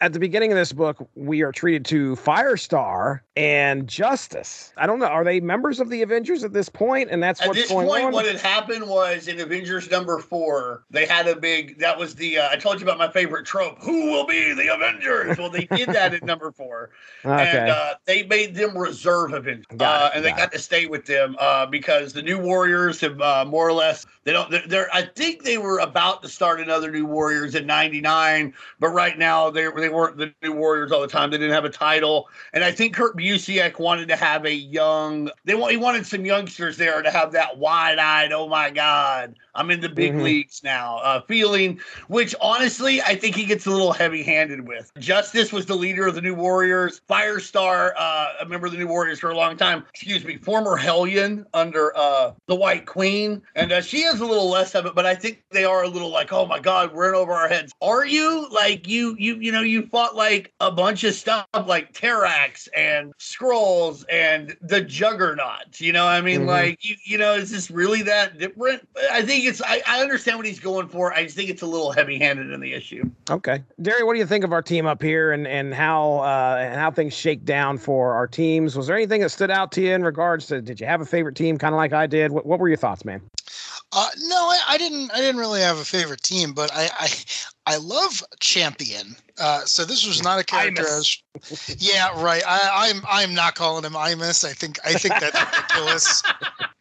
at the beginning of this book, we are treated to Firestar and Justice. I don't know. Are they members of the Avengers at this point? And that's At what's this going point, on. what had happened was in Avengers number four, they had a big. That was the. Uh, I told you about my favorite trope. Who will be the Avengers? Well, they did that at number four, [laughs] okay. and uh, they made them reserve Avengers, uh, and they got to stay with them uh, because the New Warriors have uh, more or less. They don't. They're, they're. I think they were about to start another New Warriors in '99, but right now they they weren't the New Warriors all the time. They didn't have a title, and I think Kurt Busiek wanted to have a young. They want he wanted some youngsters there to have that wide-eyed, oh my god, I'm in the big Mhm. leagues now uh, feeling. Which honestly, I think he gets a little heavy-handed with. Justice was the leader of the New Warriors. Firestar, uh, a member of the New Warriors for a long time. Excuse me, former Hellion under uh, the White Queen, and uh, she has a little less of it. But I think they are a little like, oh my god, we're in over our heads. Are you like you you you know you fought like a bunch of stuff like Terrax and Skrulls and the Juggernaut. You know, I mean, Mhm. like you you know, is this really that different? I think it's. I, I understand what he's going for. I just think it's a little heavy-handed in the issue. okay. Derry, what do you think of our team up here and, and how uh, and how things shake down for our teams? Was there anything that stood out to you in regards to did you have a favorite team kind of like I did? What, what were your thoughts, man? Uh, no, I, I didn't. I didn't really have a favorite team, but I, I, I love Champion. Uh, so this was not a character. Was, yeah, right. I, I'm I'm not calling him Imus. I think I think that's ridiculous. [laughs]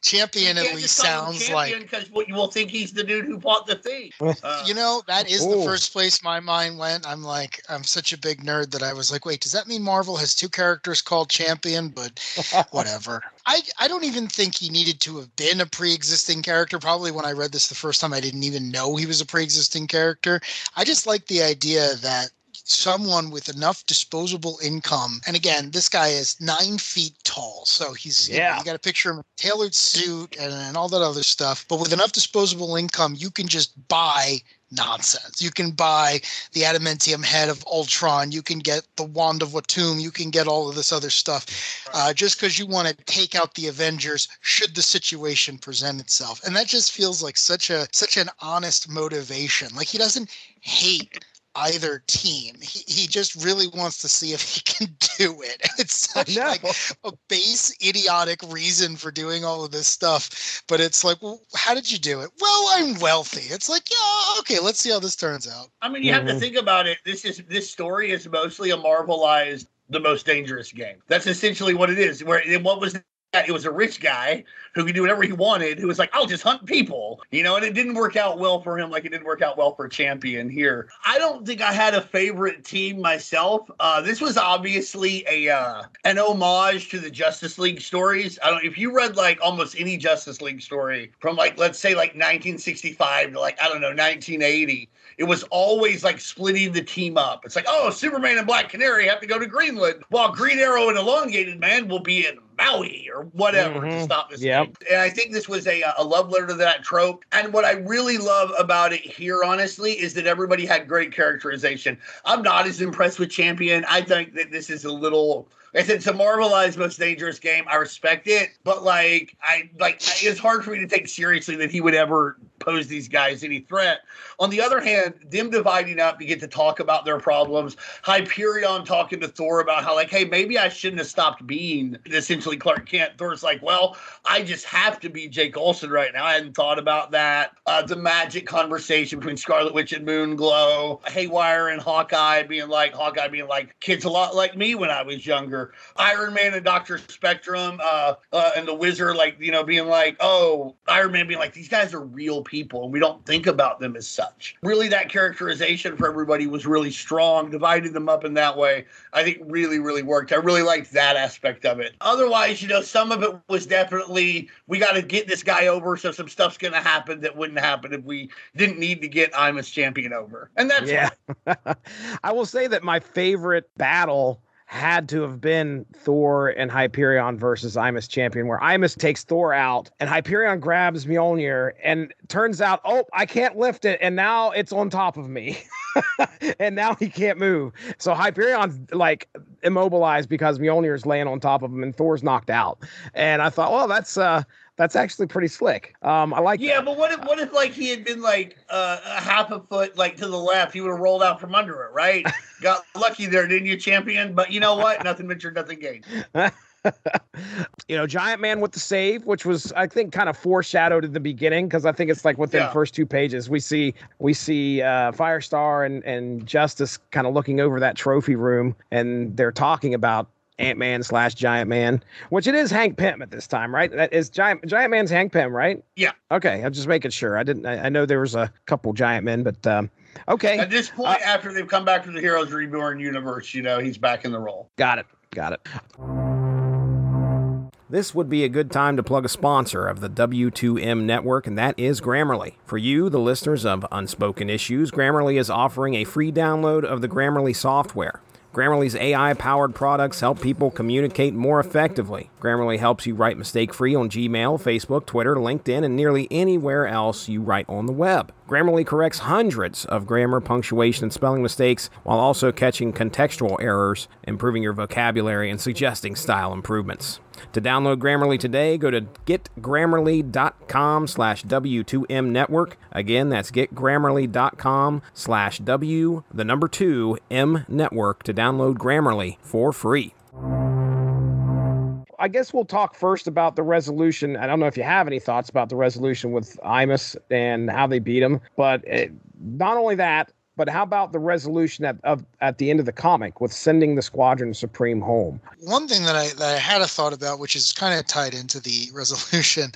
champion at least sounds like because you will think he's the dude who bought the thing. [laughs] Uh, you know, that is Ooh. the first place my mind went. I'm like, I'm such a big nerd that I was like, wait, does that mean Marvel has two characters called Champion? But [laughs] whatever. I I don't even think he needed to have been a pre-existing character. Probably when I read this the first time, I didn't even know he was a pre-existing character. I just like the idea that someone with enough disposable income. And again, this guy is nine feet tall. So he's, yeah, you, know, you got to picture of him tailored suit and, and all that other stuff. But with enough disposable income, you can just buy nonsense. You can buy the adamantium head of Ultron. You can get the wand of Watoomb. You can get all of this other stuff, uh, just because you want to take out the Avengers should the situation present itself. And that just feels like such a such an honest motivation. Like he doesn't hate either team. He, he just really wants to see if he [laughs] can do it. It's such like a base idiotic reason for doing all of this stuff. But it's like, well, how did you do it? Well, I'm wealthy. It's like, yeah, okay, let's see how this turns out. I mean, you mm-hmm. have to mm-hmm. think about it. This is this story is mostly a marvelized the most dangerous game. That's essentially what it is. Where what was it was a rich guy who could do whatever he wanted, who was like, I'll just hunt people, you know, and it didn't work out well for him like it didn't work out well for Champion here. I don't think I had a favorite team myself. Uh, this was obviously a uh, an homage to the Justice League stories. I don't if you read like almost any Justice League story from like let's say like 1965 to like I don't know 1980 it was always like splitting the team up. It's like, oh, Superman and Black Canary have to go to Greenland, while Green Arrow and Elongated Man will be in Maui or whatever mm-hmm. to stop this. Yep. And I think this was a, a love letter to that trope. And what I really love about it here, honestly, is that everybody had great characterization. I'm not as impressed with Champion. I think that this is a little I said it's a marvelized most dangerous game. I respect it, but like I like it's hard for me to take seriously that he would ever pose these guys any threat. On the other hand, them dividing up, you get to talk about their problems. Hyperion talking to Thor about how like, hey, maybe I shouldn't have stopped being essentially Clark Kent. Thor's like, well, I just have to be Jake Olsen right now. I hadn't thought about that. Uh, the magic conversation between Scarlet Witch and Moonglow, Haywire and Hawkeye being like, Hawkeye being like, kids a lot like me when I was younger. Iron Man and Doctor Spectrum uh, uh, and the Wizard, like you know, being like, oh, Iron Man being like, these guys are real people, and we don't think about them as such. Really, that characterization for everybody was really strong. Dividing them up in that way, I think, really, really worked. I really liked that aspect of it. Otherwise, you know, some of it was definitely we got to get this guy over, so some stuff's going to happen that wouldn't happen if we didn't need to get Imus champion over, and that's yeah. [laughs] I will say that my favorite battle had to have been Thor and Hyperion versus Imus Champion, where Imus takes Thor out and Hyperion grabs Mjolnir and turns out, oh, I can't lift it, and now it's on top of me. [laughs] and now he can't move. So Hyperion's like immobilized because Mjolnir's laying on top of him and Thor's knocked out. And I thought, well, that's uh that's actually pretty slick. Um, I like. Yeah, that. but what if what if like he had been like uh, a half a foot like to the left, he would have rolled out from under it, right? [laughs] Got lucky there, didn't you, champion? But you know what? nothing ventured, nothing gained. [laughs] you know, Giant Man with the save, which was I think kind of foreshadowed in the beginning because I think it's like within yeah. the first two pages we see we see uh, Firestar and and Justice kind of looking over that trophy room and they're talking about Ant Man slash Giant Man, which it is Hank Pym at this time, right? That is Giant Giant Man's Hank Pym, right? Yeah. Okay, I'm just making sure. I didn't. I, I know there was a couple Giant Men, but um, okay. At this point, uh, after they've come back to the Heroes Reborn universe, you know he's back in the role. Got it. Got it. This would be a good time to plug a sponsor of the W2M network, and that is Grammarly. For you, the listeners of Unspoken Issues, Grammarly is offering a free download of the Grammarly software. Grammarly's AI powered products help people communicate more effectively. Grammarly helps you write mistake free on Gmail, Facebook, Twitter, LinkedIn, and nearly anywhere else you write on the web. Grammarly corrects hundreds of grammar, punctuation, and spelling mistakes while also catching contextual errors, improving your vocabulary, and suggesting style improvements. To download Grammarly today, go to getgrammarly.com slash W2M network. Again, that's getgrammarly.com slash W, the number two, M network to download Grammarly for free. I guess we'll talk first about the resolution. I don't know if you have any thoughts about the resolution with Imus and how they beat him, but it, not only that, but how about the resolution at of, at the end of the comic with sending the Squadron Supreme home? One thing that I that I had a thought about, which is kind of tied into the [laughs] resolution,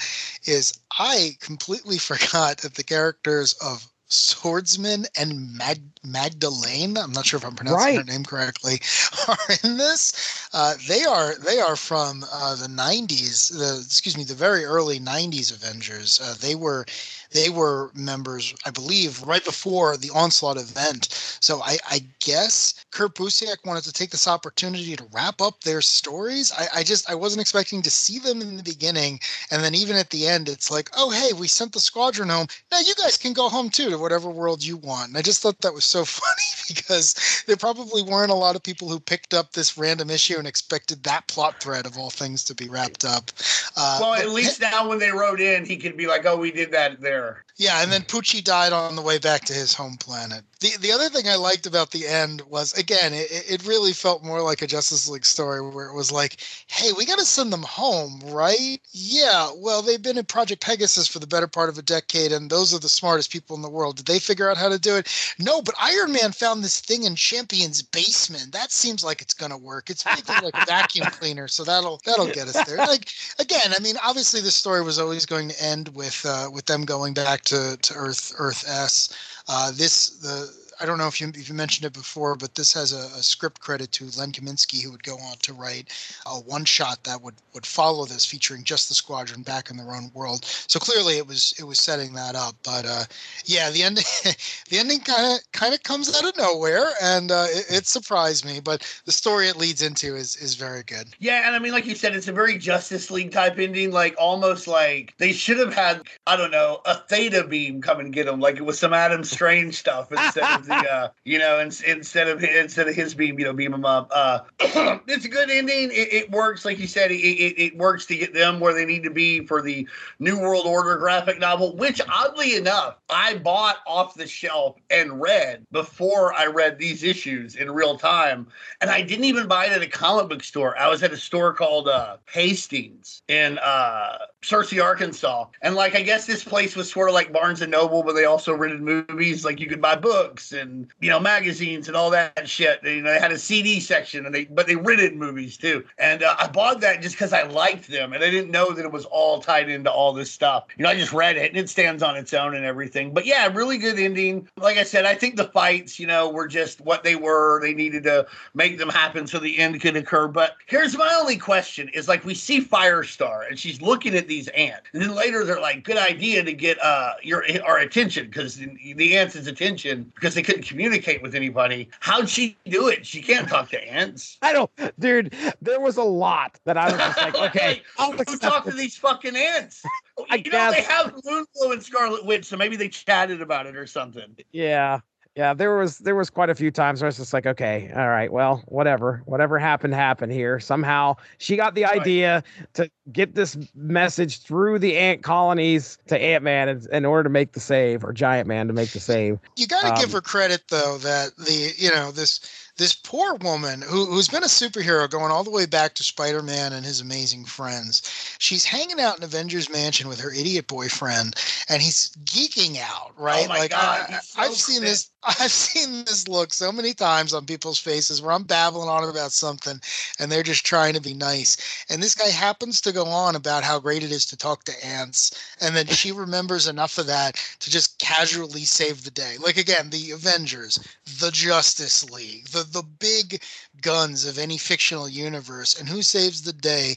is I completely forgot that the characters of Swordsman and Mag- Magdalene. I'm not sure if I'm pronouncing right. her name correctly. [laughs] Are in this. Uh, they are they are from uh, the 90s. The excuse me, the very early 90s Avengers. Uh, they were they were members, I believe, right before the Onslaught event. So I, I guess Kurt Busiek wanted to take this opportunity to wrap up their stories. I, I just I wasn't expecting to see them in the beginning, and then even at the end, it's like, oh hey, we sent the squadron home. Now you guys can go home too to whatever world you want. And I just thought that was so [laughs] funny because there probably weren't a lot of people who picked up this random issue and expected that plot thread of all things to be wrapped up. Uh, well, at least now when they wrote in, he could be like, oh, we did that there there. Yeah, and then Pucci died on the way back to his home planet. The the other thing I liked about the end was again, it, it really felt more like a Justice League story where it was like, hey, we got to send them home, right? Yeah, well, they've been in Project Pegasus for the better part of a decade, and those are the smartest people in the world. Did they figure out how to do it? No, but Iron Man found this thing in Champion's basement. That seems like it's gonna work. It's like a vacuum [laughs] cleaner, so that'll that'll get us there. Like again, I mean, obviously the story was always going to end with uh, with them going back to, to Earth Earth S. Uh, this the I don't know if you if you mentioned it before, but this has a, a, script credit to Len Kaminski, who would go on to write a one shot that would would follow this, featuring just the squadron back in their own world. So clearly, it was it was setting that up. But uh, yeah, the ending [laughs] the ending kind of kind of comes out of nowhere, and uh, it, it, surprised me. But the story it leads into is is very good. Yeah, and I mean, like you said, it's a very Justice League type ending, like almost like they should have had I don't know a Zeta beam come and get them, like it was some Adam Strange stuff instead of the uh, you know, in, instead of instead of his beam, you know, beam him up. Uh, [clears throat] it's a good ending. It, it, works, like you said. It, it, it works to get them where they need to be for the New World Order graphic novel, which oddly enough, I bought off the shelf and read before I read these issues in real time, and I didn't even buy it at a comic book store. I was at a store called uh, Hastings in uh, Searcy, Arkansas, and like I guess this place was sort of like Barnes and Noble, but they also rented movies. Like you could buy books and you know magazines and all that shit. You know, they had a CD section, and they but they rented movies too. And uh, I bought that just because I liked them, and I didn't know that it was all tied into all this stuff. You know, I just read it, and it stands on its own and everything. But yeah, really good ending. Like I said, I think the fights, you know, were just what they were. They needed to make them happen so the end could occur. But here's my only question: is like we see Firestar, and she's looking at these ants, and then later they're like, "Good idea to get uh your our attention because the, the ants' attention because they couldn't communicate with anybody. How'd she do it? She can't talk to ants. [laughs] I don't, dude. There was a lot that I was just like, [laughs] okay, I'll who talk to these fucking ants? I you guess. know they have Moonglow and Scarlet Witch, so maybe they chatted about it or something. Yeah, yeah, there was there was quite a few times where I was just like, okay, all right, well, whatever, whatever happened happened here. Somehow she got the right. idea to get this message through the ant colonies to Ant Man in, in, order to make the save, or Giant Man to make the save. You got to um, give her credit though that the you know this this poor woman who, who's been a superhero going all the way back to Spider-Man and his amazing friends. She's hanging out in Avengers Mansion with her idiot boyfriend, and he's geeking out, right? Oh like God, I, have seen this. [laughs] I've seen this look so many times on people's faces where I'm babbling on about something, and they're just trying to be nice. And this guy happens to go on about how great it is to talk to ants, and then she remembers enough of that to just casually save the day. Like again, the Avengers, the Justice League, the the big guns of any fictional universe. And who saves the day?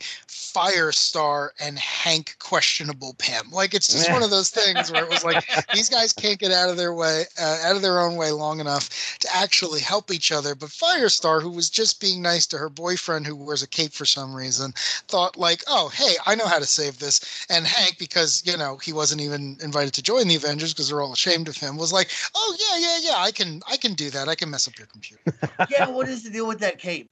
Firestar and Hank questionable Pym. Like it's just one of those things where it was like [laughs] these guys can't get out of their way, uh, out of their own way long enough to actually help each other. But Firestar, who was just being nice to her boyfriend who wears a cape for some reason, thought like, oh hey, I know how to save this. And Hank, because you know he wasn't even invited to join the Avengers because they're all ashamed of him, was like, oh yeah, yeah, yeah, I can, I can do that. I can mess up your computer. yeah, what is the deal with that cape?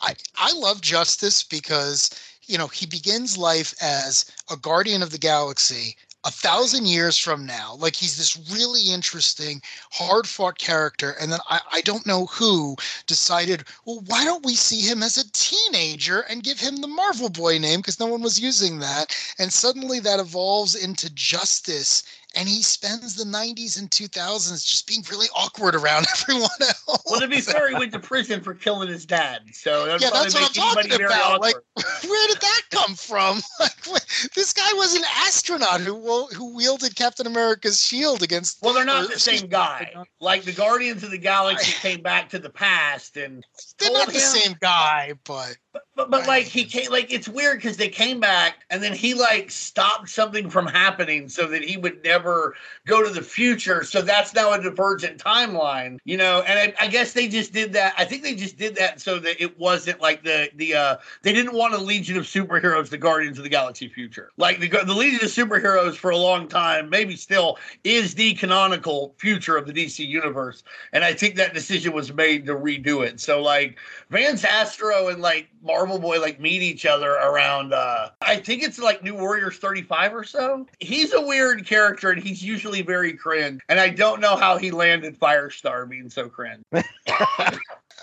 I, I love Justice because, you know, he begins life as a guardian of the galaxy a thousand years from now. Like he's this really interesting, hard fought character. And then I, I don't know who decided, well, why don't we see him as a teenager and give him the Marvel Boy name? Because no one was using that. And suddenly that evolves into Justice and he spends the 90s and 2000s just being really awkward around [laughs] everyone else. Well, to be fair, he went to prison for killing his dad. So that yeah, that's what I'm talking about. Like, [laughs] where did that come from? [laughs] Like, this guy was an astronaut who who wielded Captain America's shield against. Well, they're not the same guy. Like the Guardians of the Galaxy came back to the past and they're not the him, same guy, but but, but like he came like it's weird because they came back and then he like stopped something from happening so that he would never go to the future. So that's now a divergent timeline, you know. And I, I guess they just did that. I think they just did that so that it wasn't like the the uh they didn't want a Legion of Superheroes, the Guardians of the Galaxy future. Like the the Legion of Superheroes for a long time, maybe still is the canonical future of the DC universe. And I think that decision was made to redo it. So like Vance Astro and like Marvel Boy like meet each other around uh I think it's like New Warriors 35 or so. He's a weird character and he's usually very cringe. And I don't know how he landed Firestar being so cringe. [laughs]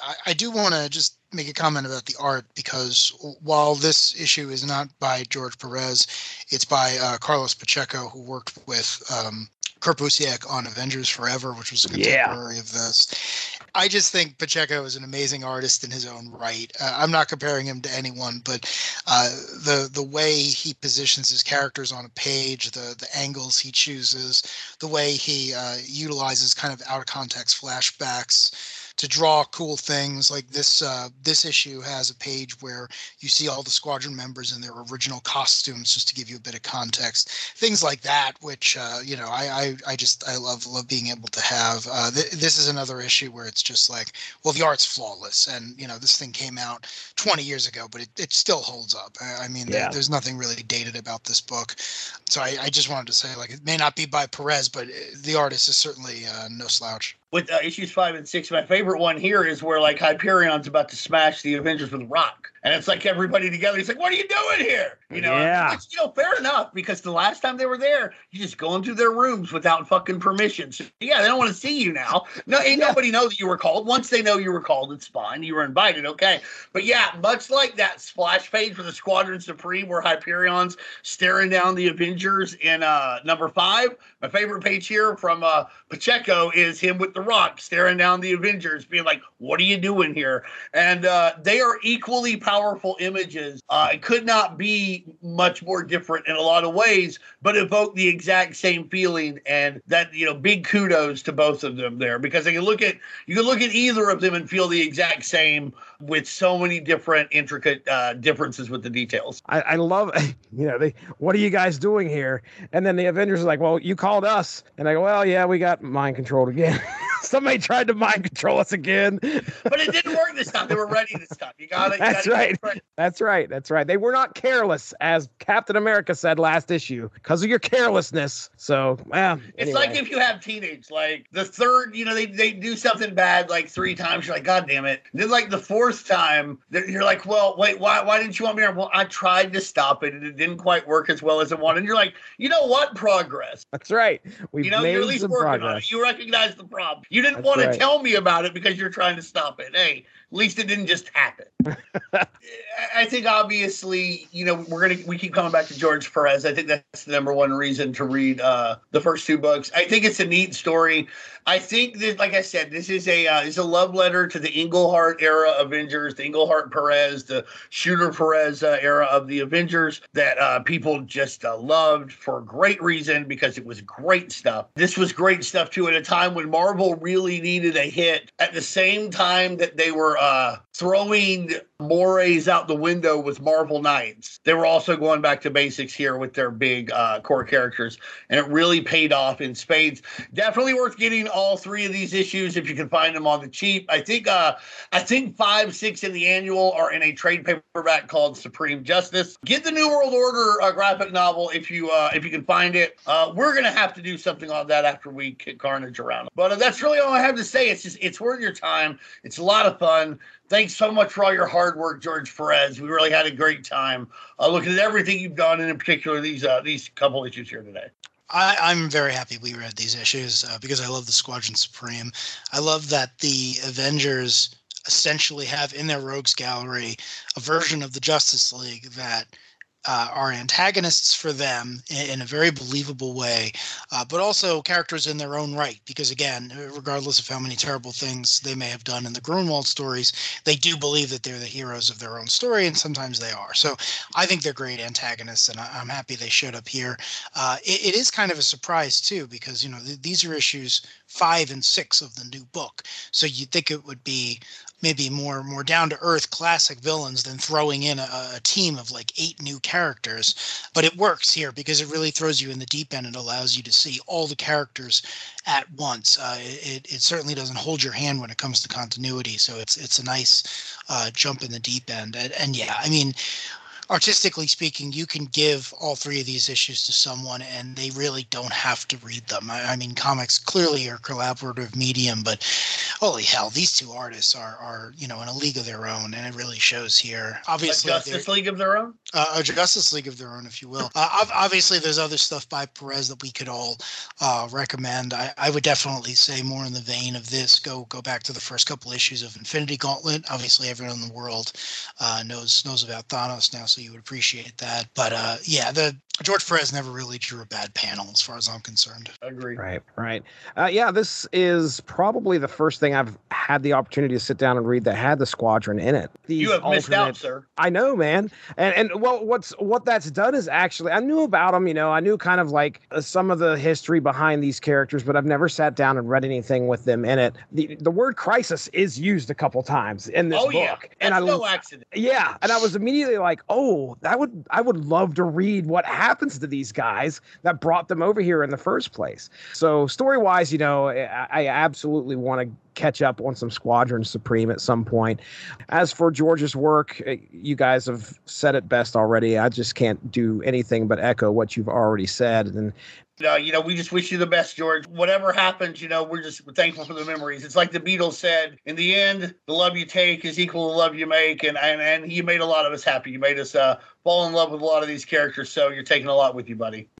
I, I do want to just make a comment about the art because while this issue is not by George Perez, it's by uh, Carlos Pacheco, who worked with um, Kurt Busiek on Avengers Forever, which was a contemporary yeah. of this. I just think Pacheco is an amazing artist in his own right. Uh, I'm not comparing him to anyone, but uh, the the way he positions his characters on a page, the the angles he chooses, the way he uh, utilizes kind of out of context flashbacks to draw cool things like this uh, this issue has a page where you see all the squadron members in their original costumes just to give you a bit of context. Things like that which uh, you know I, I, I just i love love being able to have uh, th- this is another issue where it's just like well the art's flawless and you know this thing came out 20 years ago but it, it still holds up. I, I mean yeah. there, there's nothing really dated about this book. So I, I just wanted to say like it may not be by perez but uh, the artist is certainly uh, no slouch with uh, issues five and six, my favorite one here is where like Hyperion's about to smash the Avengers with Rock, and it's like everybody together. He's like, "What are you doing here?" You know, yeah. Which, you know, fair enough because the last time they were there, you just go into their rooms without fucking permission. So yeah, they don't want to see you now. No, ain't yeah. nobody know that you were called. Once they know you were called, it's fine. You were invited, okay. But yeah, much like that splash page for the Squadron Supreme, where Hyperion's staring down the Avengers in uh number five. My favorite page here from uh Pacheco is him with the Rock staring down the Avengers, being like, "What are you doing here?" And uh, they are equally powerful images. Uh, it could not be much more different in a lot of ways, but evoke the exact same feeling. And that you know, big kudos to both of them there because you can look at you can look at either of them and feel the exact same with so many different intricate uh, differences with the details. I, I love, [laughs] you know, they, what are you guys doing here? And then the Avengers are like, well, you called us. And I go, well, yeah, we got mind controlled again. [laughs] Somebody tried to mind control us again. but it didn't work this time. They were ready this time. You got it. That's right. That's right. That's right. They were not careless, as Captain America said last issue, because of your carelessness. So, yeah. It's like if you have teenage, like the third, you know, they, they do something bad like three times. You're like, God damn it. And then, like the fourth time, you're like, well, wait, why, why didn't you want me here? Well, I tried to stop it and it didn't quite work as well as it wanted. And you're like, you know what? Progress. That's right. We've you know, made you're at least some working progress. on it. You recognize the problem. You didn't That's want right. to tell me about it because you're trying to stop it. Hey, at least it didn't just happen. [laughs] I think obviously, you know, we're gonna we keep coming back to George Perez. I think that's the number one reason to read uh, the first two books. I think it's a neat story. I think that, like I said, this is a uh, is a love letter to the Englehart era Avengers, the Englehart Perez, the Shooter Perez uh, era of the Avengers that uh, people just uh, loved for great reason because it was great stuff. This was great stuff too at a time when Marvel really needed a hit. At the same time that they were uh, throwing mores out the window with Marvel Knights. They were also going back to basics here with their big uh, core characters, and it really paid off in spades. Definitely worth getting all three of these issues if you can find them on the cheap. I think uh, I think five, six in the annual are in a trade paperback called Supreme Justice. Get the New World Order uh, graphic novel if you uh, if you can find it. Uh, we're gonna have to do something on that after we kick Carnage around. But uh, that's really all I have to say. It's just it's worth your time. It's a lot of fun thanks so much for all your hard work, George Perez. We really had a great time uh, looking at everything you've done, and in particular these uh, these couple issues here today. I, am very happy we read these issues uh, because I love the Squadron Supreme. I love that the Avengers essentially have in their rogues gallery a version of the Justice League that uh, are antagonists for them in, in a very believable way, uh, but also characters in their own right. Because again, regardless of how many terrible things they may have done in the Gruenwald stories, they do believe that they're the heroes of their own story, and sometimes they are. So I think they're great antagonists, and I, am happy they showed up here. Uh, it, it is kind of a surprise too, because you know th- these are issues five and six of the new book, so you'd think it would be maybe more more down to earth classic villains than throwing in a, a, team of like eight new characters. But it works here because it really throws you in the deep end and allows you to see all the characters at once. Uh, it, it certainly doesn't hold your hand when it comes to continuity so it's it's a nice uh, jump in the deep end. And, and yeah i mean artistically speaking, you can give all three of these issues to someone and they really don't have to read them. I, I, mean, comics clearly are collaborative medium, but holy hell, these two artists are, are you know, in a league of their own, and it really shows here. Obviously, a Justice League of their own? Uh, a Justice League of their own, if you will. Uh, obviously, there's other stuff by Perez that we could all uh, recommend. I, I would definitely say more in the vein of this. Go go back to the first couple issues of Infinity Gauntlet. Obviously, everyone in the world uh, knows knows about Thanos now, so you would appreciate that. But uh, yeah, the George Perez never really drew a bad panel, as far as I'm concerned. I Agree. Right, right. Uh, yeah, this is probably the first thing I've had the opportunity to sit down and read that had the Squadron in it. These you have alternate, missed out, sir. I know, man. And and well, what's what that's done is actually I knew about them. You know, I knew kind of like uh, some of the history behind these characters, but I've never sat down and read anything with them in it. the The word crisis is used a couple times in this oh, book, yeah. And I no accident. Yeah, and I was immediately like, oh, that would I would love to read what happens to these guys guys that brought them over here in the first place. So story wise, you know, I, I absolutely want to catch up on some Squadron Supreme at some point. As for George's work, eh, you guys have said it best already. I just can't do anything but echo what you've already said. And uh, you know, we just wish you the best, George. Whatever happens, you know, we're just thankful for the memories. It's like the Beatles said, in the end, the love you take is equal to the love you make. And, and, and you made a lot of us happy. You made us uh, fall in love with a lot of these characters. So you're taking a lot with you, buddy.